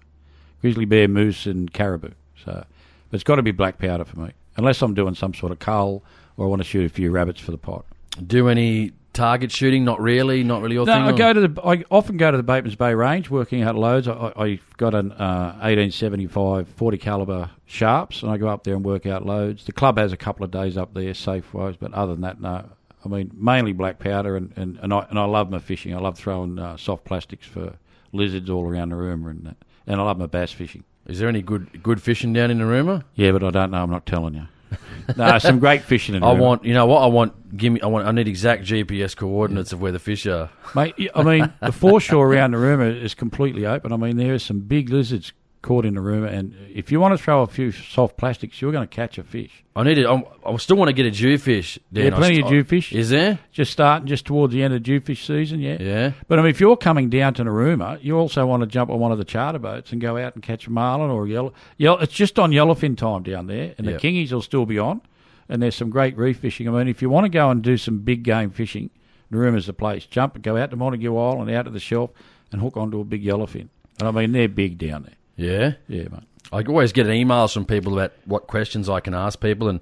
Grizzly bear, moose, and caribou. So it's got to be black powder for me, unless I'm doing some sort of cull or I want to shoot a few rabbits for the pot. Do any target shooting? Not really. Not really your No, thing. I or- go to the. I often go to the Batemans Bay Range, working out loads. I, I I've got an uh, 1875 40 caliber sharps, and I go up there and work out loads. The club has a couple of days up there, safe wise, but other than that, no. I mean, mainly black powder, and, and, and I and I love my fishing. I love throwing uh, soft plastics for lizards all around Narooma, and and I love my bass fishing. Is there any good good fishing down in Narooma? Yeah, but I don't know. I'm not telling you. no, some great fishing in I want, you know what? I want. Give me. I want. I need exact GPS coordinates of where the fish are. Mate, I mean, the foreshore around Narooma is completely open. I mean, there are some big lizards caught in Narooma, and if you want to throw a few soft plastics, you're going to catch a fish. I need it. I'm, I still want to get a jewfish. Dan. Yeah, plenty of jewfish. Is there? Just starting just towards the end of jewfish season, yeah. Yeah. But I mean, if you're coming down to Narooma, you also want to jump on one of the charter boats and go out and catch a marlin or a yellow. yellow it's just on yellowfin time down there, and Yep. the kingies will still be on. And there's some great reef fishing. I mean, if you want to go and do some big game fishing, Narooma's the place. Jump, and go out to Montague Island, and out to the shelf, and hook onto a big yellowfin. And I mean, they're big down there. Yeah. Yeah, mate. I always get emails from people about what questions I can ask people, and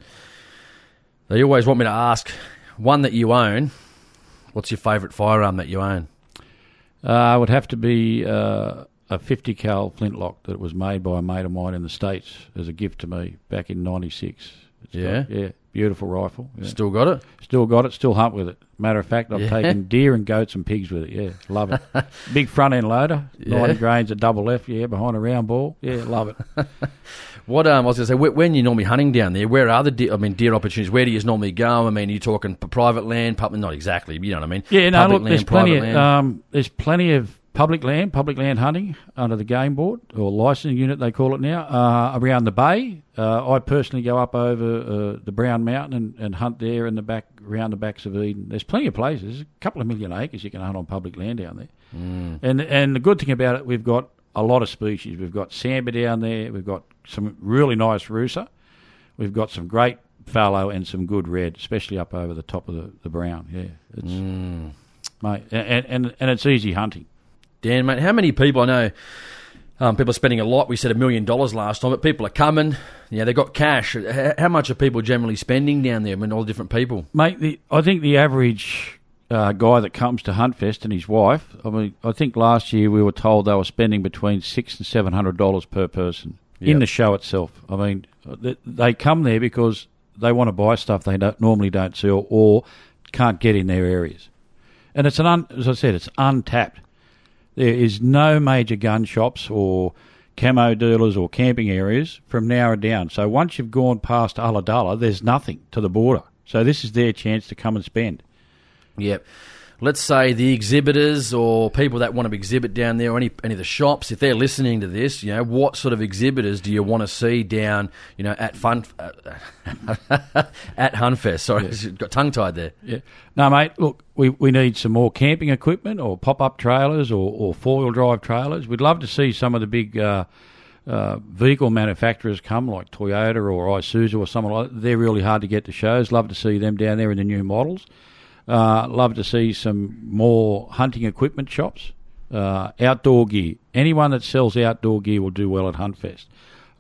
they always want me to ask one that you own. What's your favourite firearm that you own? Uh, it would have to be uh, a 50 cal flintlock that was made by a mate of mine in the States as a gift to me back in 96. It's Yeah? got- yeah, beautiful rifle. Yeah. Still got it? Still got it, still hunt with it. Matter of fact, I've Yeah? taken deer and goats and pigs with it. Yeah, love it. Big front end loader, Yeah? 90 grains of double F, yeah, behind a round ball. Yeah, love it. What um, I was going to say, when you're normally hunting down there, where are the deer, I mean, deer opportunities? Where do you normally go? I mean, are you talking private land, public? Not exactly, you know what I mean? Yeah, no, Public look, there's land, plenty. Of, land. um, there's plenty of public land, public land hunting under the game board or licensing unit they call it now uh, around the bay. Uh, I personally go up over uh, the Brown Mountain and, and hunt there in the back around the backs of Eden. There's plenty of places, a couple of million acres you can hunt on public land down there. Mm. And and the good thing about it, we've got a lot of species. We've got sambar down there. We've got some really nice rusa. We've got some great fallow and some good red, especially up over the top of the, the brown. Yeah, it's Mm. mate, and, and and it's easy hunting. Dan, mate, how many people I know? Um, people are spending a lot. We said a million dollars last time, but people are coming. Yeah, they got cash. How much are people generally spending down there? I mean, all different people. Mate, the, I think the average uh, guy that comes to Huntfest and his wife, I mean, I think last year we were told they were spending between six and seven hundred dollars per person Yep. in the show itself. I mean, they, they come there because they want to buy stuff they don't normally don't see or, or can't get in their areas, and it's an un, as I said, it's untapped. There is no major gun shops or camo dealers or camping areas from Nowra down. So once you've gone past Ulladulla, there's nothing to the border. So this is their chance to come and spend. Yep. Let's say the exhibitors or people that want to exhibit down there, or any any of the shops, if they're listening to this, you know, what sort of exhibitors do you want to see down, you know, at fun uh, at Huntfest? Sorry, got tongue tied there. Yeah. No, mate, look, we, we need some more camping equipment or pop up trailers or, or four wheel drive trailers. We'd love to see some of the big uh, uh, vehicle manufacturers come, like Toyota or Isuzu or someone like that. They're really hard to get to shows. Love to see them down there in the new models. Uh, love to see some more hunting equipment shops, uh, outdoor gear. Anyone that sells outdoor gear will do well at Huntfest.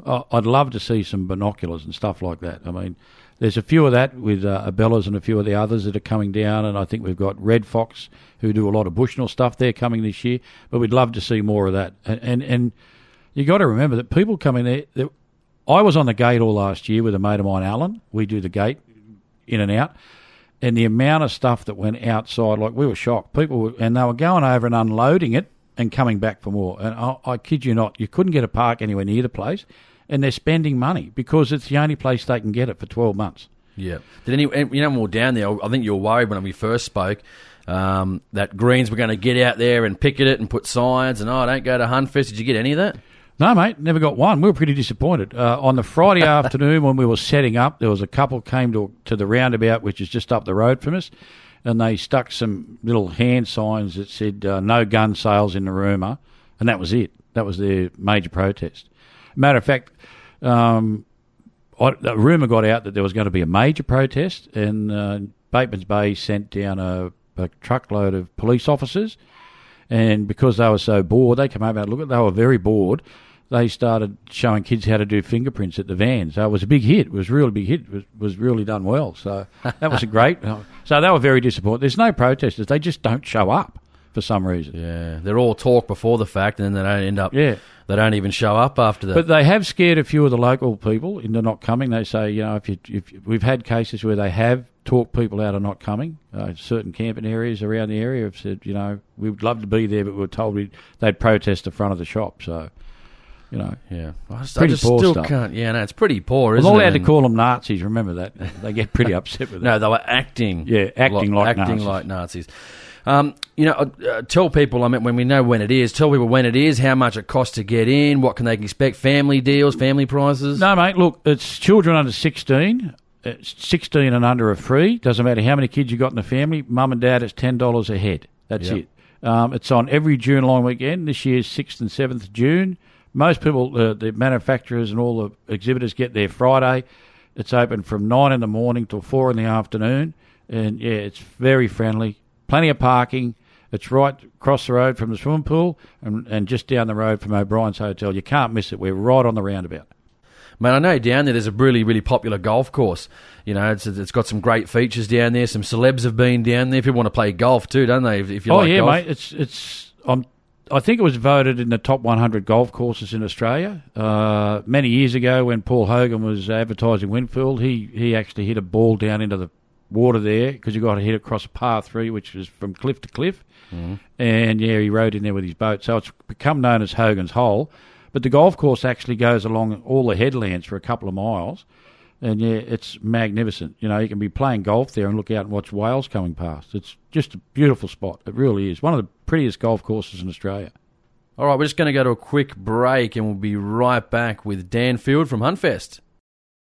Uh, I'd love to see some binoculars and stuff like that. I mean, there's a few of that with uh, Abellas and a few of the others that are coming down, and I think we've got Red Fox who do a lot of Bushnell stuff. They're coming this year, but we'd love to see more of that. And and, and you got to remember that people coming there. there I was on the gate all last year with a mate of mine, Alan. We do the gate in and out, and the amount of stuff that went outside, like we were shocked. People were, and they were going over and unloading it and coming back for more. And I, I kid you not, you couldn't get a park anywhere near the place, and they're spending money because it's the only place they can get it for 12 months. Yeah. Did any, you know, were down there, I think you were worried when we first spoke um, that Greens were going to get out there and picket it and put signs and, oh, don't go to Huntfest. Did you get any of that? No, mate, never got one. We were pretty disappointed. Uh, on the Friday afternoon when we were setting up, there was a couple came to to the roundabout, which is just up the road from us, and they stuck some little hand signs that said uh, "No gun sales in Narooma," and that was it. That was their major protest. Matter of fact, um, I, the rumour got out that there was going to be a major protest, and uh, Bateman's Bay sent down a, a truckload of police officers and because they were so bored, they came over and look at. They were very bored. They started showing kids how to do fingerprints at the van. So it was a big hit. It was a really big hit. It was, was really done well. So that was a great. Uh, so they were very disappointed. There's no protesters. They just don't show up for some reason. Yeah, they're all talk before the fact, and then they don't end up. Yeah. They don't even show up after that. But they have scared a few of the local people into not coming. They say, you know, if you if we've had cases where they have talked people out of not coming. Uh, certain camping areas around the area have said, you know, we would love to be there, but we were told we'd, they'd protest the front of the shop. So, you know, yeah, I just, pretty I poor still stuff. can't. Yeah, no, it's pretty poor, we're isn't it? allowed to call them Nazis. Remember that they get pretty upset with that. No, they were acting. Yeah, acting like acting Nazis. like Nazis. Um, you know, uh, uh, tell people. I mean, when we know when it is, tell people when it is, how much it costs to get in, what can they expect, family deals, family prices. No, mate. Look, it's children under sixteen. It's sixteen and under are free. Doesn't matter how many kids you got in the family. Mum and dad, it's ten dollars a head. That's Yep. it. Um, it's on every June long weekend. This year's sixth and seventh June. Most people, uh, the manufacturers and all the exhibitors, get there Friday. It's open from nine in the morning till four in the afternoon, and yeah, it's very friendly. Plenty of parking. It's right across the road from the swimming pool and, and just down the road from O'Brien's Hotel. You can't miss it. We're right on the roundabout. Man, I know down there there's a really, really popular golf course. You know, it's it's got some great features down there. Some celebs have been down there. People want to play golf too, don't they? If, if you oh like yeah, golf. mate. It's it's. I'm. I think it was voted in the top 100 golf courses in Australia. Uh, many years ago, when Paul Hogan was advertising Winfield, he he actually hit a ball down into the water there because you got to hit across a par three, which is from cliff to cliff. Mm-hmm. And yeah, he rode in there with his boat, so it's become known as Hogan's Hole. But the golf course actually goes along all the headlands for a couple of miles. And yeah, it's magnificent. You know, you can be playing golf there and look out and watch whales coming past. It's just a beautiful spot. It really is. One of the prettiest golf courses in Australia. All right, we're just going to go to a quick break, and we'll be right back with Dan Field from Huntfest.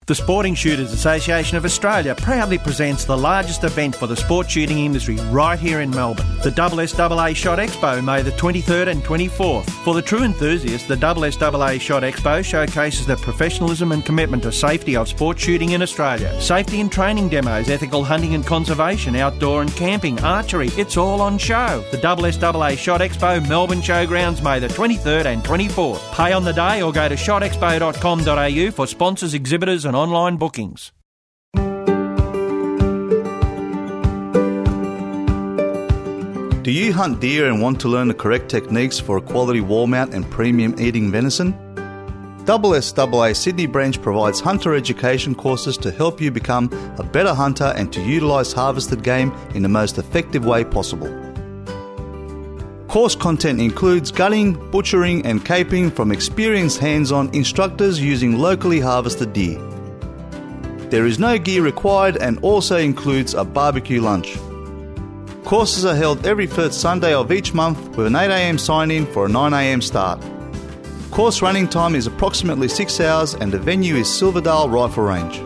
The Sporting Shooters Association of Australia proudly presents the largest event for the sport shooting industry right here in Melbourne. The SSAA Shot Expo, May the 23rd and 24th. For the true enthusiast, the SSAA Shot Expo showcases the professionalism and commitment to safety of sport shooting in Australia. Safety and training demos, ethical hunting and conservation, outdoor and camping, archery, it's all on show. The SSAA Shot Expo, Melbourne Showgrounds, May the 23rd and 24th. Pay on the day or go to shotexpo.com.au for sponsors, exhibitors and online bookings. Do you hunt deer and want to learn the correct techniques for a quality wall mount and premium eating venison? SSAA Sydney branch provides hunter education courses to help you become a better hunter and to utilise harvested game in the most effective way possible. Course content includes gutting, butchering, and caping from experienced hands on instructors using locally harvested deer. There is no gear required and also includes a barbecue lunch. Courses are held every first Sunday of each month with an 8am sign in for a 9am start. Course running time is approximately 6 hours and the venue is Silverdale Rifle Range.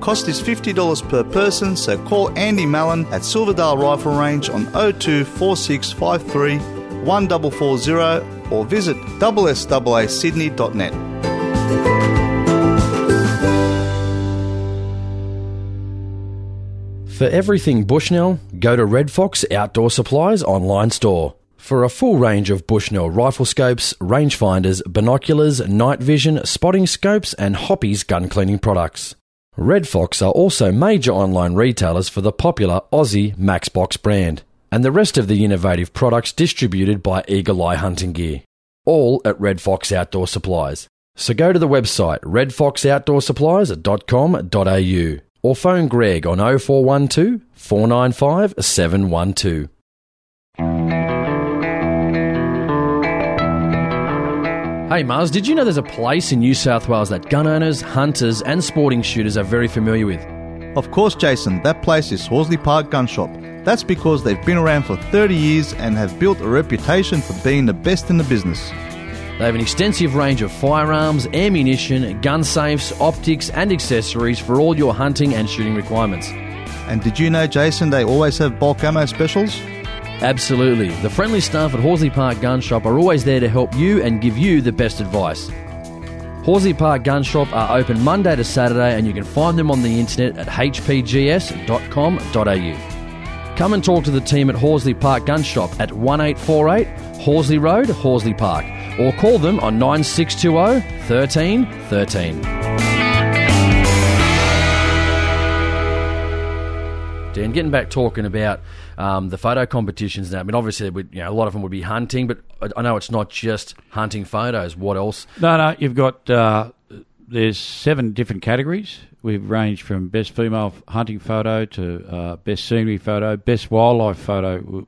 Cost is $50 per person, so call Andy Mallon at Silverdale Rifle Range on 024653 1440 or visit ssaasydney.net. For everything Bushnell, go to Red Fox Outdoor Supplies online store. For a full range of Bushnell rifle scopes, rangefinders, binoculars, night vision, spotting scopes, and Hoppe's gun cleaning products. Red Fox are also major online retailers for the popular Aussie Maxbox brand, and the rest of the innovative products distributed by Eagle Eye Hunting Gear. All at Red Fox Outdoor Supplies. So go to the website redfoxoutdoorsupplies.com.au or phone Greg on 0412 495 712. Hey Mars, did you know there's a place in New South Wales that gun owners, hunters, and sporting shooters are very familiar with? Of course, Jason, that place is Horsley Park Gun Shop. That's because they've been around for 30 years and have built a reputation for being the best in the business. They have an extensive range of firearms, ammunition, gun safes, optics, and accessories for all your hunting and shooting requirements. And did you know, Jason, they always have bulk ammo specials? Absolutely. The friendly staff at Horsley Park Gun Shop are always there to help you and give you the best advice. Horsley Park Gun Shop are open Monday to Saturday and you can find them on the internet at hpgs.com.au. Come and talk to the team at Horsley Park Gun Shop at 1848 Horsley Road, Horsley Park, or call them on 9620 13 13. Dan, getting back talking about um, the photo competitions now. I mean, obviously, you know, a lot of them would be hunting, but I know it's not just hunting photos. What else? No, no, you've got uh, there's seven different categories. We've ranged from best female hunting photo to uh, best scenery photo, best wildlife photo.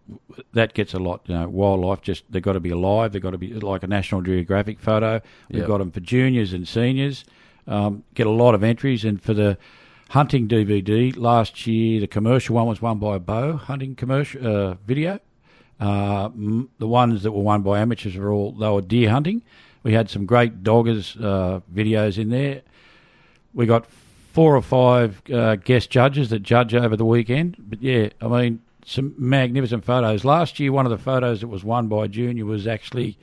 That gets a lot. You know, wildlife just they've got to be alive. They've got to be like a National Geographic photo. We've Yep. got them for juniors and seniors. Um, get a lot of entries, and for the hunting DVD last year, the commercial one was won by a bow hunting commercial uh, video. Uh, m- the ones that were won by amateurs were all they were deer hunting. We had some great doggers uh, videos in there. We got four or five uh, guest judges that judge over the weekend. But yeah, I mean some magnificent photos. Last year, one of the photos that was won by junior was actually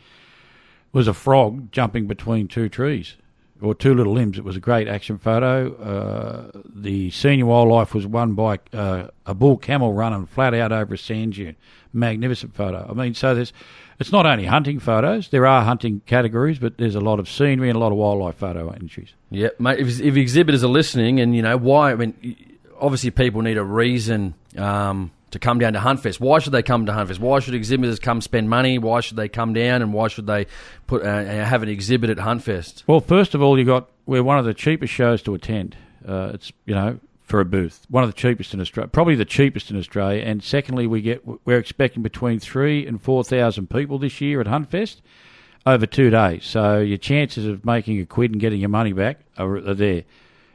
was a frog jumping between two trees or two little limbs. It was a great action photo. Uh, the senior wildlife was won by uh, a bull camel running flat out over a sand dune. Magnificent photo. I mean, so there's it's not only hunting photos. There are hunting categories, but there's a lot of scenery and a lot of wildlife photo entries. Yeah, mate. If, if exhibitors are listening, and you know why, I mean, obviously people need a reason um, to come down to Huntfest. Why should they come to Huntfest? Why should exhibitors come spend money? Why should they come down, and why should they put uh, have an exhibit at Huntfest? Well, first of all, you got we're one of the cheapest shows to attend. Uh, it's you know for a booth, one of the cheapest in Australia, probably the cheapest in Australia. And secondly, we get we're expecting between three and four thousand people this year at Huntfest over two days. So your chances of making a quid and getting your money back are, are there,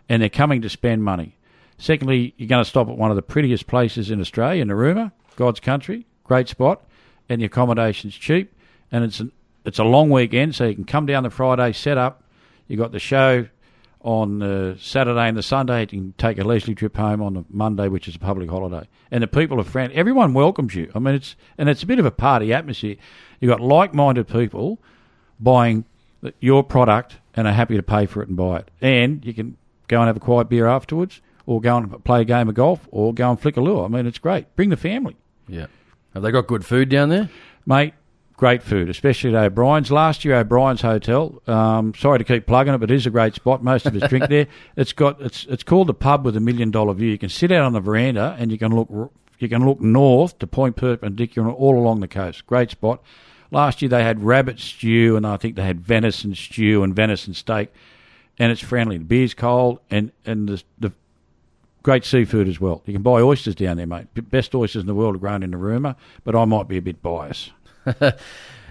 and they're coming to spend money. Secondly, you're going to stop at one of the prettiest places in Australia, Narooma, God's country, great spot, and the accommodation's cheap, and it's an, it's a long weekend, so you can come down the Friday, set up. You got the show on the Saturday and the Sunday. You can take a leisurely trip home on the Monday, which is a public holiday. And the people are friendly. Everyone welcomes you. I mean, it's and it's a bit of a party atmosphere. You've got like-minded people buying your product and are happy to pay for it and buy it. And you can go and have a quiet beer afterwards, or go and play a game of golf, or go and flick a lure. I mean, it's great. Bring the family. Yeah, have they got good food down there? Mate, great food, especially at O'Brien's. Last year, O'Brien's Hotel. Um, sorry to keep plugging it, but it is a great spot. Most of us drink there. It's got it's it's called the pub with a million dollar view. You can sit out on the veranda and you can look you can look north to Point Perpendicular all along the coast. Great spot. Last year they had rabbit stew and I think they had venison stew and venison steak, and it's friendly. The beer's cold and and the the great seafood as well. You can buy oysters down there, mate. Best oysters in the world are grown in Narooma, but I might be a bit biased.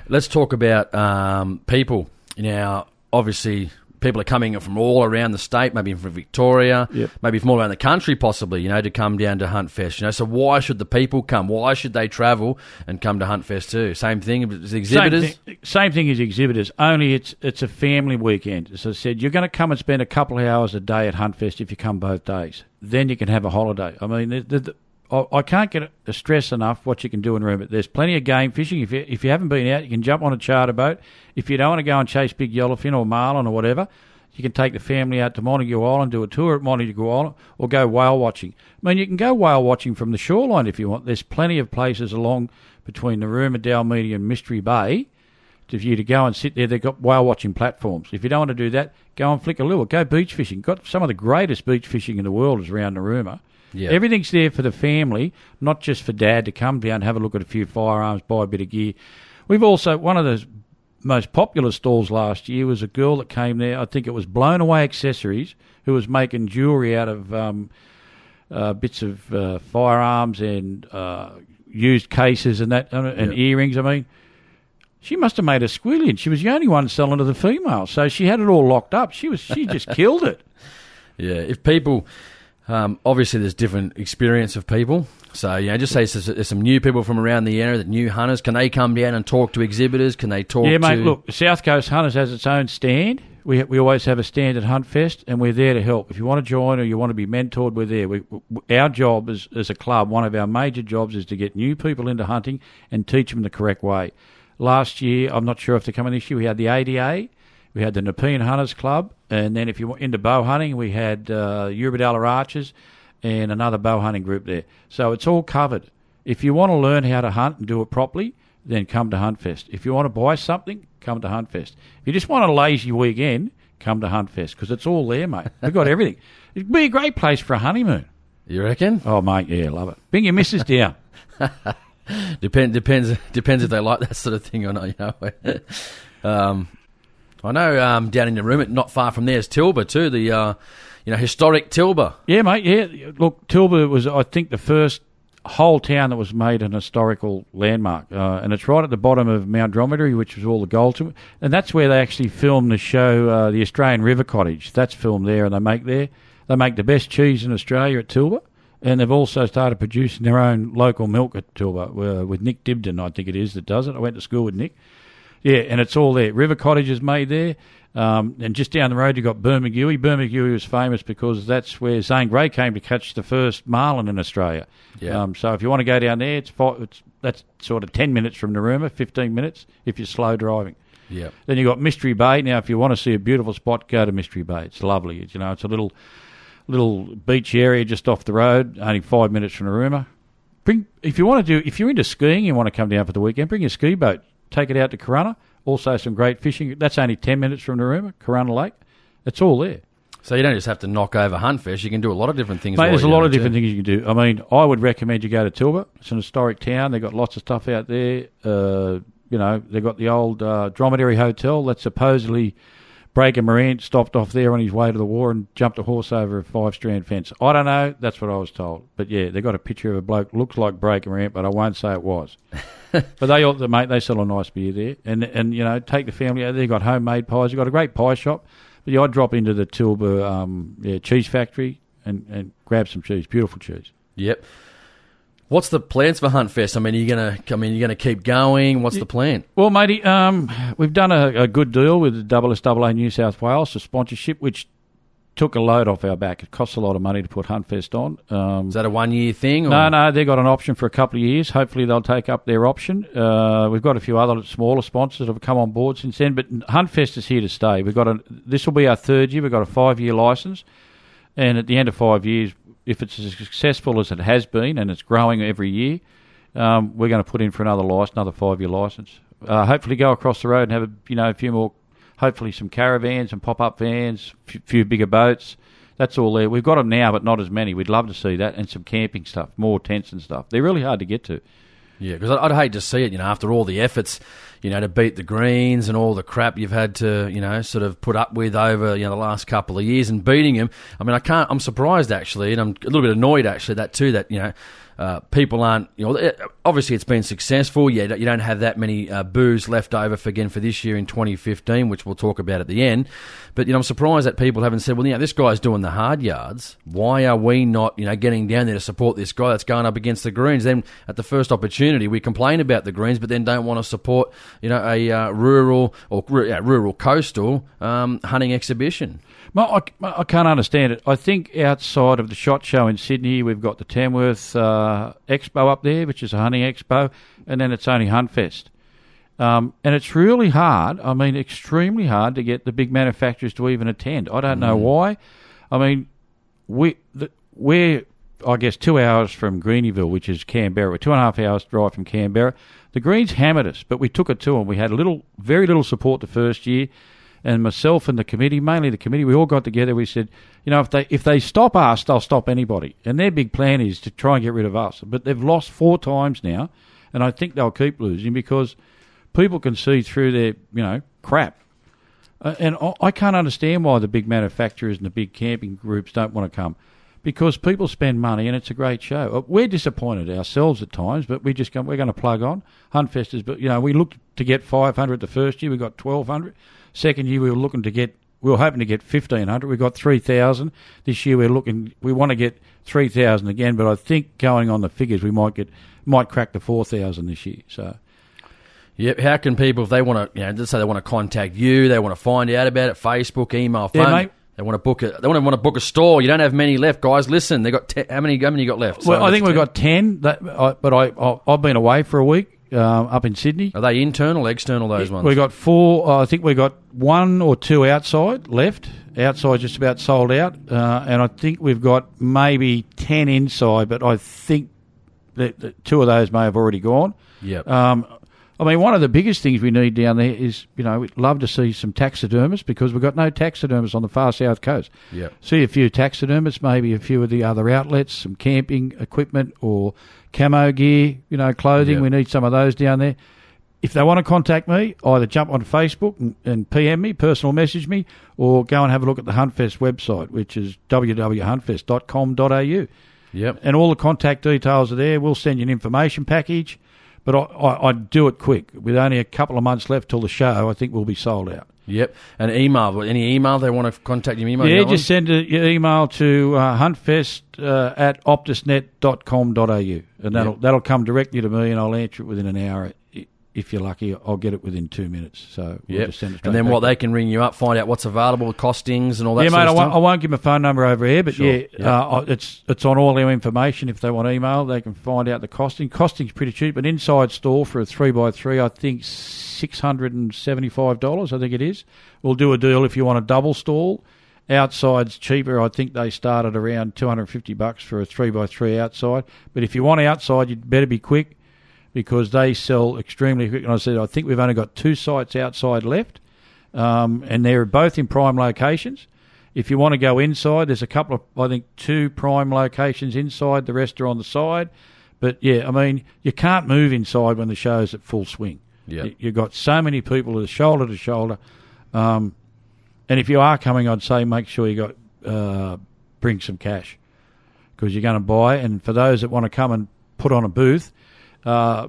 Let's talk about um, people. Now, obviously, people are coming from all around the state, maybe from Victoria, Yep. maybe from all around the country, possibly, you know, to come down to Huntfest. You know, so why should the people come? Why should they travel and come to Huntfest too? Same thing as exhibitors. Same thing, same thing as exhibitors. Only it's it's a family weekend. As I said, you're going to come and spend a couple of hours a day at Huntfest if you come both days. Then you can have a holiday. I mean, the, the, I, can't get a stress enough what you can do in Narooma. There's plenty of game fishing. If you if you haven't been out, you can jump on a charter boat. If you don't want to go and chase big yellowfin or marlin or whatever. You can take the family out to Montague Island, do a tour at Montague Island, or go whale watching. I mean, you can go whale watching from the shoreline if you want. There's plenty of places along between Narooma, Dalmeny, and Mystery Bay for you to go and sit there. They've got whale watching platforms. If you don't want to do that, go and flick a lure. Go beach fishing. Got some of the greatest beach fishing in the world is around the Narooma. Yeah. Everything's there for the family, not just for dad to come down, and have a look at a few firearms, buy a bit of gear. We've also one of the most popular stalls last year was a girl that came there. I think it was Blown Away Accessories, who was making jewelry out of um, uh, bits of uh, firearms and uh, used cases and that and, Yeah. earrings. I mean, She must have made a squillion. She was the only one selling to the females, so she had it all locked up. She was she just killed it. Yeah, if people, um, obviously there's different experience of people. So, you know, just say there's, some new people from around the area, that new hunters. Can they come down and talk to exhibitors? Can they talk Yeah, to... mate. Look, South Coast Hunters has its own stand. We we always have a stand at Hunt Fest, and we're there to help. If you want to join or you want to be mentored, we're there. We, we, our job as as a club, one of our major jobs is to get new people into hunting and teach them the correct way. Last year, I'm not sure if they're coming this year. We had the ADA, we had the Nepean Hunters Club, and then if you went into bow hunting, we had uh, Eurobodalla Archers and another bow hunting group there. So it's all covered. If you want to learn how to hunt and do it properly, then come to Huntfest. If you want to buy something, come to Huntfest. If you just want a lazy weekend, come to Huntfest because it's all there, mate. We've got everything. It'd be a great place for a honeymoon. You reckon? Oh, mate, yeah, love it. Bring your missus down. Depend, depends depends if they like that sort of thing or not. You know, um, I know um, down in Narooma, not far from there is Tilba too. The uh, you know historic Tilba. Yeah, mate. Yeah, look, Tilba was, I think, the first whole town that was made an historical landmark, uh, and it's right at the bottom of Mount Dromedary, which was all the gold, to, and that's where they actually filmed the show, uh, the Australian River Cottage. That's filmed there, and they make there. They make the best cheese in Australia at Tilba, and they've also started producing their own local milk at Tilba uh, with Nick Dibden, I think it is that does it. I went to school with Nick. Yeah, and it's all there. River Cottage is made there. Um, and just down the road, you've got Bermagui. Bermagui was famous because that's where Zane Grey came to catch the first marlin in Australia. Yeah. Um, so if you want to go down there, it's, five, it's that's sort of 10 minutes from Narooma, 15 minutes if you're slow driving. Yeah. Then you've got Mystery Bay. Now, if you want to see a beautiful spot, go to Mystery Bay. It's lovely. It's, you know, it's a little little beach area just off the road, only five minutes from Narooma. Bring if you want to do if you're into skiing, you want to come down for the weekend. Bring your ski boat, take it out to Corunna. Also, some great fishing. That's only ten minutes from Narooma, Corunna Lake. It's all there. So you don't just have to knock over Huntfest. You can do a lot of different things. Mate, there's a lot of different too. things you can do. I mean, I would recommend you go to Tilba. It's an historic town. They've got lots of stuff out there. Uh, you know, they've got the old uh, Dromedary Hotel that supposedly Breaker Morant stopped off there on his way to the war and jumped a horse over a five strand fence. I don't know. That's what I was told. But yeah, they got a picture of a bloke looks like Breaker Morant, but I won't say it was. but they all, mate, they sell a nice beer there, and and you know, take the family out there. They've got homemade pies. They've got a great pie shop. But yeah, I'd drop into the Tilba um, yeah, cheese factory and, and grab some cheese. Beautiful cheese. Yep. What's the plans for Huntfest? I mean, are you gonna? I mean, you're gonna keep going. What's the plan? Well, matey, um, we've done a, a good deal with the SSAA New South Wales for sponsorship, which took a load off our back. It costs a lot of money to put Huntfest on. Um, Is that a one year thing? Or? no, no, they've got an option for a couple of years. Hopefully, they'll take up their option. Uh, we've got a few other smaller sponsors that have come on board since then, but Huntfest is here to stay. We've got a, this will be our third year. We've got a five year license, and at the end of five years, if it's as successful as it has been and it's growing every year, um, we're going to put in for another license, another five year license. Uh, hopefully, go across the road and have a, you know a few more, hopefully some caravans and pop up vans, a few, bigger boats. That's all there. We've got them now, but not as many. We'd love to see that and some camping stuff, more tents and stuff. They're really hard to get to. Yeah, because I'd hate to see it. You know, after all the efforts, you know, to beat the Greens and all the crap you've had to, you know, sort of put up with over you know the last couple of years and beating him. I mean, I can't. I'm surprised actually, and I'm a little bit annoyed actually that too. That you know. Uh, people aren't, you know, it- obviously it's been successful. Yeah, you don't have that many uh, boos left over for, again for this year in 2015, which we'll talk about at the end. But you know, I'm surprised that people haven't said, well, you know, this guy's doing the hard yards. Why are we not, you know, getting down there to support this guy that's going up against the Greens? Then at the first opportunity, we complain about the Greens, but then don't want to support, you know, a uh, rural or yeah, rural coastal um, hunting exhibition. Well, I, I can't understand it. I think outside of the shot show in Sydney, we've got the Tamworth uh, Expo up there, which is a hunting expo, and then it's only Huntfest. Um, and it's really hard, I mean, extremely hard to get the big manufacturers to even attend. I don't know why. I mean, we, the, we're, I guess, two hours from Greenieville, which is Canberra. We're two and a half hours drive from Canberra. The Greens hammered us, but we took it to them. We had a little, very little support the first year and myself and the committee, mainly the committee, we all got together. We said, you know, if they if they stop us, they'll stop anybody. And their big plan is to try and get rid of us. But they've lost four times now, and I think they'll keep losing because people can see through their you know crap. Uh, and I, I can't understand why the big manufacturers and the big camping groups don't want to come. because people spend money and it's a great show. Uh, We're disappointed ourselves at times, but we just go, we're going to plug on. Huntfest is, but you know, we looked to get 500 the first year, we got 1200. Second year, we were looking to get, we were hoping to get 1500. We got 3000. This year, we're looking, we want to get 3000 again, but I think going on the figures, we might get, might crack the 4000 this year. So, Yep. How can people, if they want to, you know, let's say they want to contact you, they want to find out about it, Facebook, email, phone, Yeah, mate. They want to book it. They want to want to book a store. You don't have many left, guys. Listen, they got te- how many? How many you got left? well, So I think we've got 10, that, I, but I, I, I've been away for a week um, up in Sydney. Are they internal, external? Those ones. We got four. Uh, I think we got one or two outside left. Outside just about sold out, uh, and I think we've got maybe ten inside. But I think that, that two of those may have already gone. Yep. Um, I mean, one of the biggest things we need down there is, you know, we'd love to see some taxidermists because we've got no taxidermists on the far south coast. Yep. See a few taxidermists, maybe a few of the other outlets, some camping equipment or camo gear, you know, clothing. Yep. We need some of those down there. If they want to contact me, either jump on Facebook and, and PM me, personal message me, or go and have a look at the Huntfest website, which is www.huntfest.com.au. Yep. And all the contact details are there. We'll send you an information package, but I, I, I'd do it quick. With only a couple of months left till the show, I think we'll be sold out. Yep. And email. Any email they want to contact you? Email. yeah, just send a, your email to uh, huntfest uh, at optusnet.com.au and that'll, Yep. that'll come directly to me and I'll answer it within an hour. If you're lucky, I'll get it within two minutes. So we'll Yep. just send it straight and then back. what they can ring you up, find out what's available, costings, and all that. yeah, mate. I won't. I won't give my phone number over here, but Sure. yeah, Yeah. Uh, it's it's on all our information. If they want email, they can find out the costing. Costing's pretty cheap. An inside store for a three by three, I think six hundred and seventy five dollars. I think it is. We'll do a deal if you want a double stall. Outside's cheaper. I think they start at around two hundred and fifty bucks for a three by three outside. But if you want outside, you'd better be quick because they sell extremely quick. And I said I think we've only got two sites outside left um, and they're both in prime locations. If you want to go inside, there's a couple of, I think, two prime locations inside. The rest are on the side. But yeah, I mean, you can't move inside when the show's at full swing. Yep. You- You've got so many people that are shoulder to shoulder. Um, and if you are coming, I'd say make sure you got uh, bring some cash because you're going to buy. And for those that want to come and put on a booth, uh,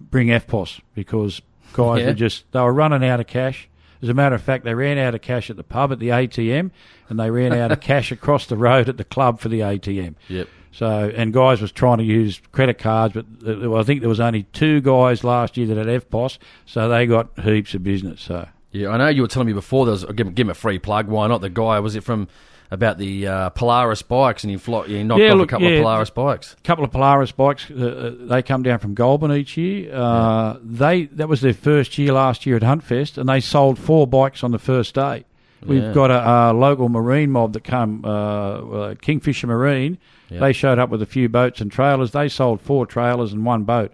bring EFTPOS because guys Yeah. are just they were running out of cash. As a matter of fact, they ran out of cash at the pub at the ATM, and they ran out of cash across the road at the club for the ATM. Yep. So, and guys was trying to use credit cards, but th- I think there was only two guys last year that had EFTPOS, so they got heaps of business. So, Yeah, I know you were telling me before. There was give, give him a free plug. Why not? The guy was it from about the uh, Polaris bikes, and you, flo- he knocked Yeah, off look, a couple yeah. of Polaris bikes. a couple of Polaris bikes. Uh, uh, they come down from Goulburn each year. Uh, They that was their first year last year at Huntfest, and they sold four bikes on the first day. We've Yeah. got a, a local marine mob that come, uh, uh, Kingfisher Marine. Yeah. They showed up with a few boats and trailers. They sold four trailers and one boat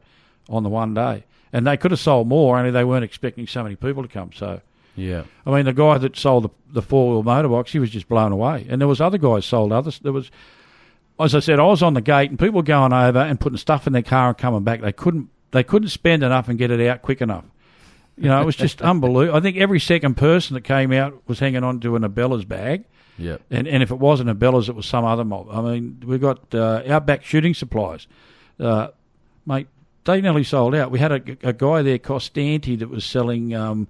on the one day, and they could have sold more, only they weren't expecting so many people to come. So. Yeah. I mean, the guy that sold the, the four wheel motorbikes, he was just blown away. And there was other guys sold others. There was, as I said, I was on the gate and people were going over and putting stuff in their car and coming back. They couldn't they couldn't spend enough and get it out quick enough. You know, it was just unbelievable. I think every second person that came out was hanging on to an Abella's bag. Yeah. And and if it wasn't Abella's, it was some other mob. I mean, we've got uh, Outback Shooting Supplies. Uh, mate, they nearly sold out. We had a, a guy there, Costanti, that was selling um,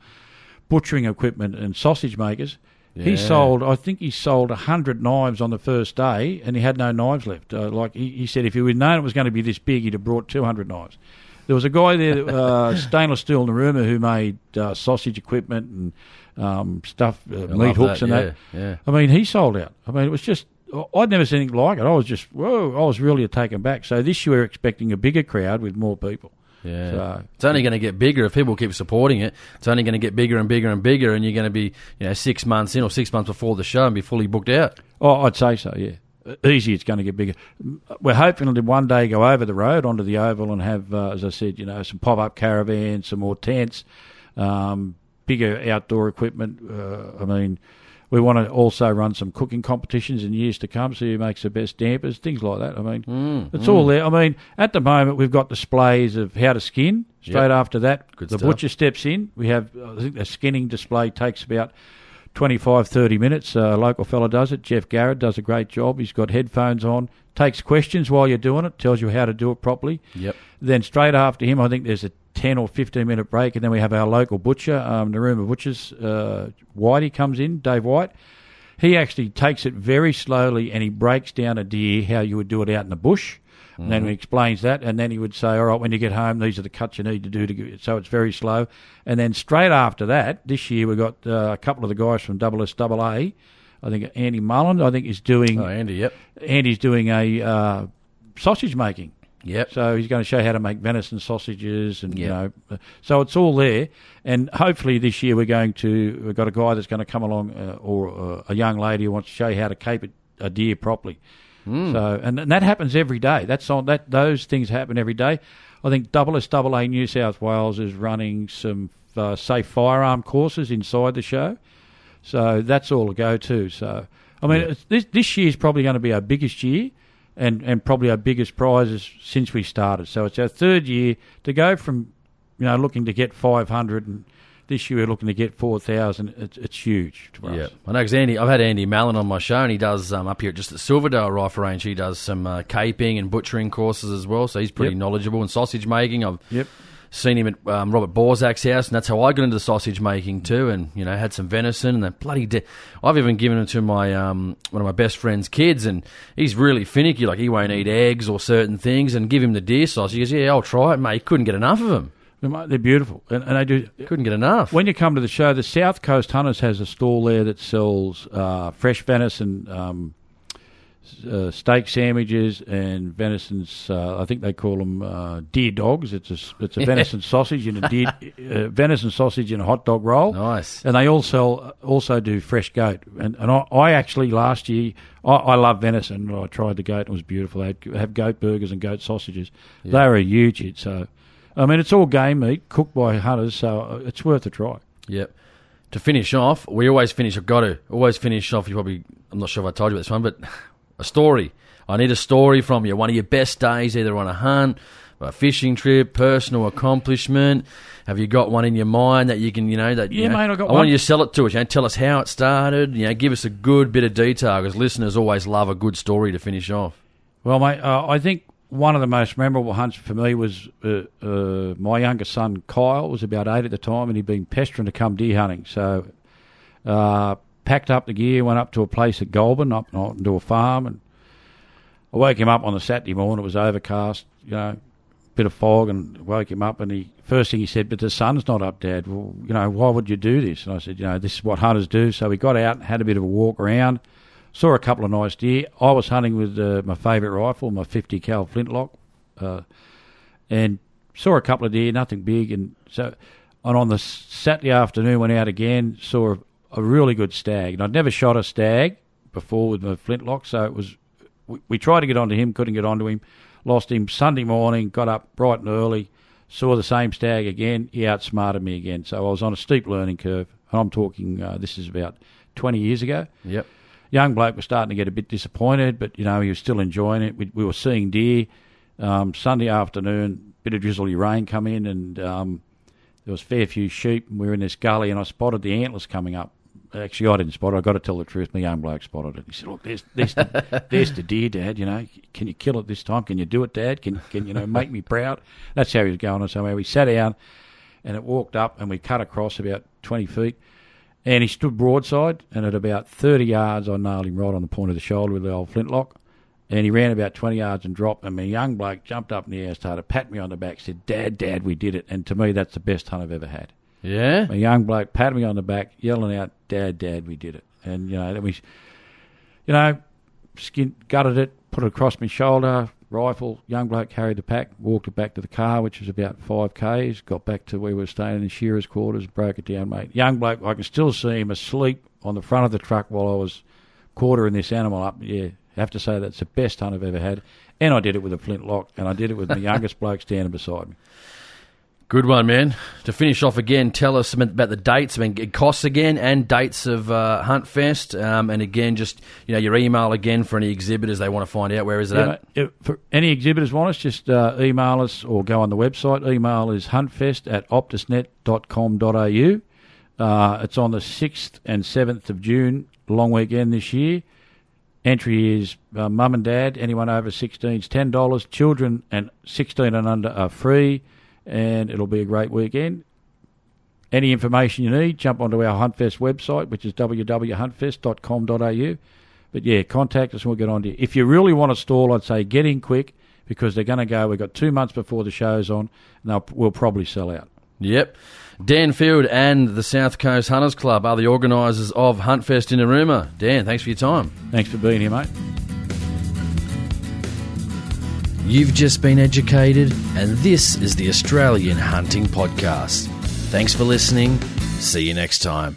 butchering equipment and sausage makers. He sold, I think he sold 100 knives on the first day and he had no knives left. Uh, like he, he said, if he would known it was going to be this big, he'd have brought 200 knives. There was a guy there, uh, Stainless Steel Narooma, who made uh, sausage equipment and um, stuff, uh, meat hooks that, and yeah, that. yeah. I mean, he sold out. I mean, it was just, I'd never seen anything like it. I was just, whoa, I was really taken back. So this year we're expecting a bigger crowd with more people. Yeah. So- it's only going to get bigger if people keep supporting it. It's only going to get bigger and bigger and bigger, and you're going to be, you know, six months in or six months before the show and be fully booked out. Oh, I'd say so, yeah. Easy, it's going to get bigger. We're hoping to one day go over the road onto the oval and have, uh, as I said, you know, some pop up caravans, some more tents, um, bigger outdoor equipment. Uh, I mean, we want to also run some cooking competitions in years to come. See who makes the best dampers, things like that. I mean, Mm, it's all there. I mean, at the moment we've got displays of how to skin. Straight Yep. after that, Good the stuff. butcher steps in. We have, I think, the skinning display takes about 25, 30 minutes. A local fella does it. Jeff Garrett does a great job. He's got headphones on, takes questions while you're doing it, tells you how to do it properly. Yep. Then straight after him, I think there's a 10 or 15 minute break, and then we have our local butcher, um, Narooma Butchers, uh, Whitey comes in, Dave White. He actually takes it very slowly and he breaks down a deer how you would do it out in the bush. And then he explains that, and then he would say, "All right, when you get home, these are the cuts you need to do to." Get, so it's very slow. And then straight after that, this year we got uh, a couple of the guys from Double SAA. I think Andy Mullen, I think, is doing. Oh, Andy, yep. Andy's doing a uh, sausage making. Yep. So he's going to show how to make venison sausages, and you know, uh, so it's all there. And hopefully this year we're going to we've got a guy that's going to come along, uh, or uh, a young lady who wants to show you how to cape it, a deer properly. So and, and that happens every day. That's on that those things happen every day. I think Double SAA New South Wales is running some uh, safe firearm courses inside the show. So that's all to go to. So I mean, it's, this this is probably going to be our biggest year, and and probably our biggest prizes since we started. So it's our third year to go from, you know, looking to get five hundred, and this year we're looking to get four thousand. It's it's huge Yeah, us. I know because Andy. I've had Andy Mallon on my show, and he does um, up here at just at Silverdale Rifle Range. He does some uh, caping and butchering courses as well, so he's pretty Yep. knowledgeable in sausage making. I've Yep. seen him at um, Robert Borzak's house, and that's how I got into the sausage making too. And you know, had some venison and that bloody. De- I've even given it to my um, one of my best friend's kids, and he's really finicky. Like he won't eat eggs or certain things, and give him the deer sausage. He goes, "Yeah, I'll try it, mate." He couldn't get enough of them. They're beautiful, and, and they do. Couldn't get enough. When you come to the show, the South Coast Hunters has a stall there that sells uh, fresh venison, um, uh, steak sandwiches, and venison's. Uh, I think they call them uh, deer dogs. It's a it's a venison sausage and a deer uh, venison sausage and a hot dog roll. Nice. And they also also do fresh goat. And and I, I actually last year I, I love venison. I tried the goat. and It was beautiful. They have goat burgers and goat sausages. They were a huge hit. So. I mean, it's all game meat cooked by hunters, so uh, it's worth a try. Yep. To finish off, we always finish. I've got to always finish off. You probably, I'm not sure if I told you about this one, but a story. I need a story from you. One of your best days, either on a hunt, a fishing trip, personal accomplishment. Have you got one in your mind that you can, you know, that you Yeah, know, mate, I got I one. want you to sell it to us. You know, tell us how it started. You know, give us a good bit of detail because listeners always love a good story to finish off. Well, mate, uh, I think one of the most memorable hunts for me was uh, uh, my younger son Kyle was about eight at the time, and he'd been pestering to come deer hunting. So, uh, packed up the gear, went up to a place at Goulburn, up into a farm, and I woke him up on the Saturday morning. It was overcast, you know, bit of fog, and woke him up. And he first thing he said, "But the sun's not up, Dad. Well, you know, why would you do this?" And I said, "You know, this is what hunters do." So we got out and had a bit of a walk around. Saw a couple of nice deer. I was hunting with uh, my favourite rifle, my 50 cal flintlock, uh, and saw a couple of deer, nothing big. And so, and on the Saturday afternoon, went out again, saw a, a really good stag. And I'd never shot a stag before with my flintlock, so it was. We, we tried to get onto him, couldn't get onto him. Lost him Sunday morning. Got up bright and early, saw the same stag again. He outsmarted me again. So I was on a steep learning curve. And I'm talking. Uh, this is about 20 years ago Yep. Young bloke was starting to get a bit disappointed, but you know he was still enjoying it. We, we were seeing deer. Um, Sunday afternoon, bit of drizzly rain come in, and um, there was a fair few sheep. And we were in this gully, and I spotted the antlers coming up. Actually, I didn't spot it. I got to tell the truth. My young bloke spotted it. He said, "Look, there's there's the, there's the deer, Dad. You know, can you kill it this time? Can you do it, Dad? Can can you know make me proud?" That's how he was going. And so we sat down, and it walked up, and we cut across about twenty feet. And he stood broadside, and at about 30 yards, I nailed him right on the point of the shoulder with the old flintlock. And he ran about 20 yards and dropped, and my young bloke jumped up in the air, started patting me on the back, said, Dad, Dad, we did it. And to me, that's the best hunt I've ever had. Yeah. A young bloke patted me on the back, yelling out, Dad, Dad, we did it. And, you know, then we, you know, skin, gutted it, put it across my shoulder, rifle, young bloke carried the pack, walked it back to the car, which was about five Ks, got back to where we were staying in Shearer's quarters, broke it down, mate. Young bloke, I can still see him asleep on the front of the truck while I was quartering this animal up. Yeah, have to say that's the best hunt I've ever had. And I did it with a flintlock, and I did it with my youngest bloke standing beside me. Good one, man. To finish off again, tell us about the dates, I mean, costs again, and dates of uh, Hunt Fest, um, and again, just you know your email again for any exhibitors they want to find out. Where is it Yeah, at? for any exhibitors want us, just uh, email us or go on the website. Email is huntfest at optusnet.com.au. Uh, it's on the 6th and 7th of June, long weekend this year. Entry is uh, mum and dad, anyone over 16 is $10. Children and 16 and under are free, and it'll be a great weekend. Any information you need, jump onto our Huntfest website, which is www.huntfest.com.au. But yeah, contact us and we'll get on to you. If you really want a stall, I'd say get in quick because they're going to go. We've got two months before the show's on, and we'll probably sell out. Yep. Dan Field and the South Coast Hunters Club are the organisers of Huntfest in Narooma. Dan, thanks for your time. Thanks for being here, mate. You've just been educated, and this is the Australian Hunting Podcast. Thanks for listening. See you next time.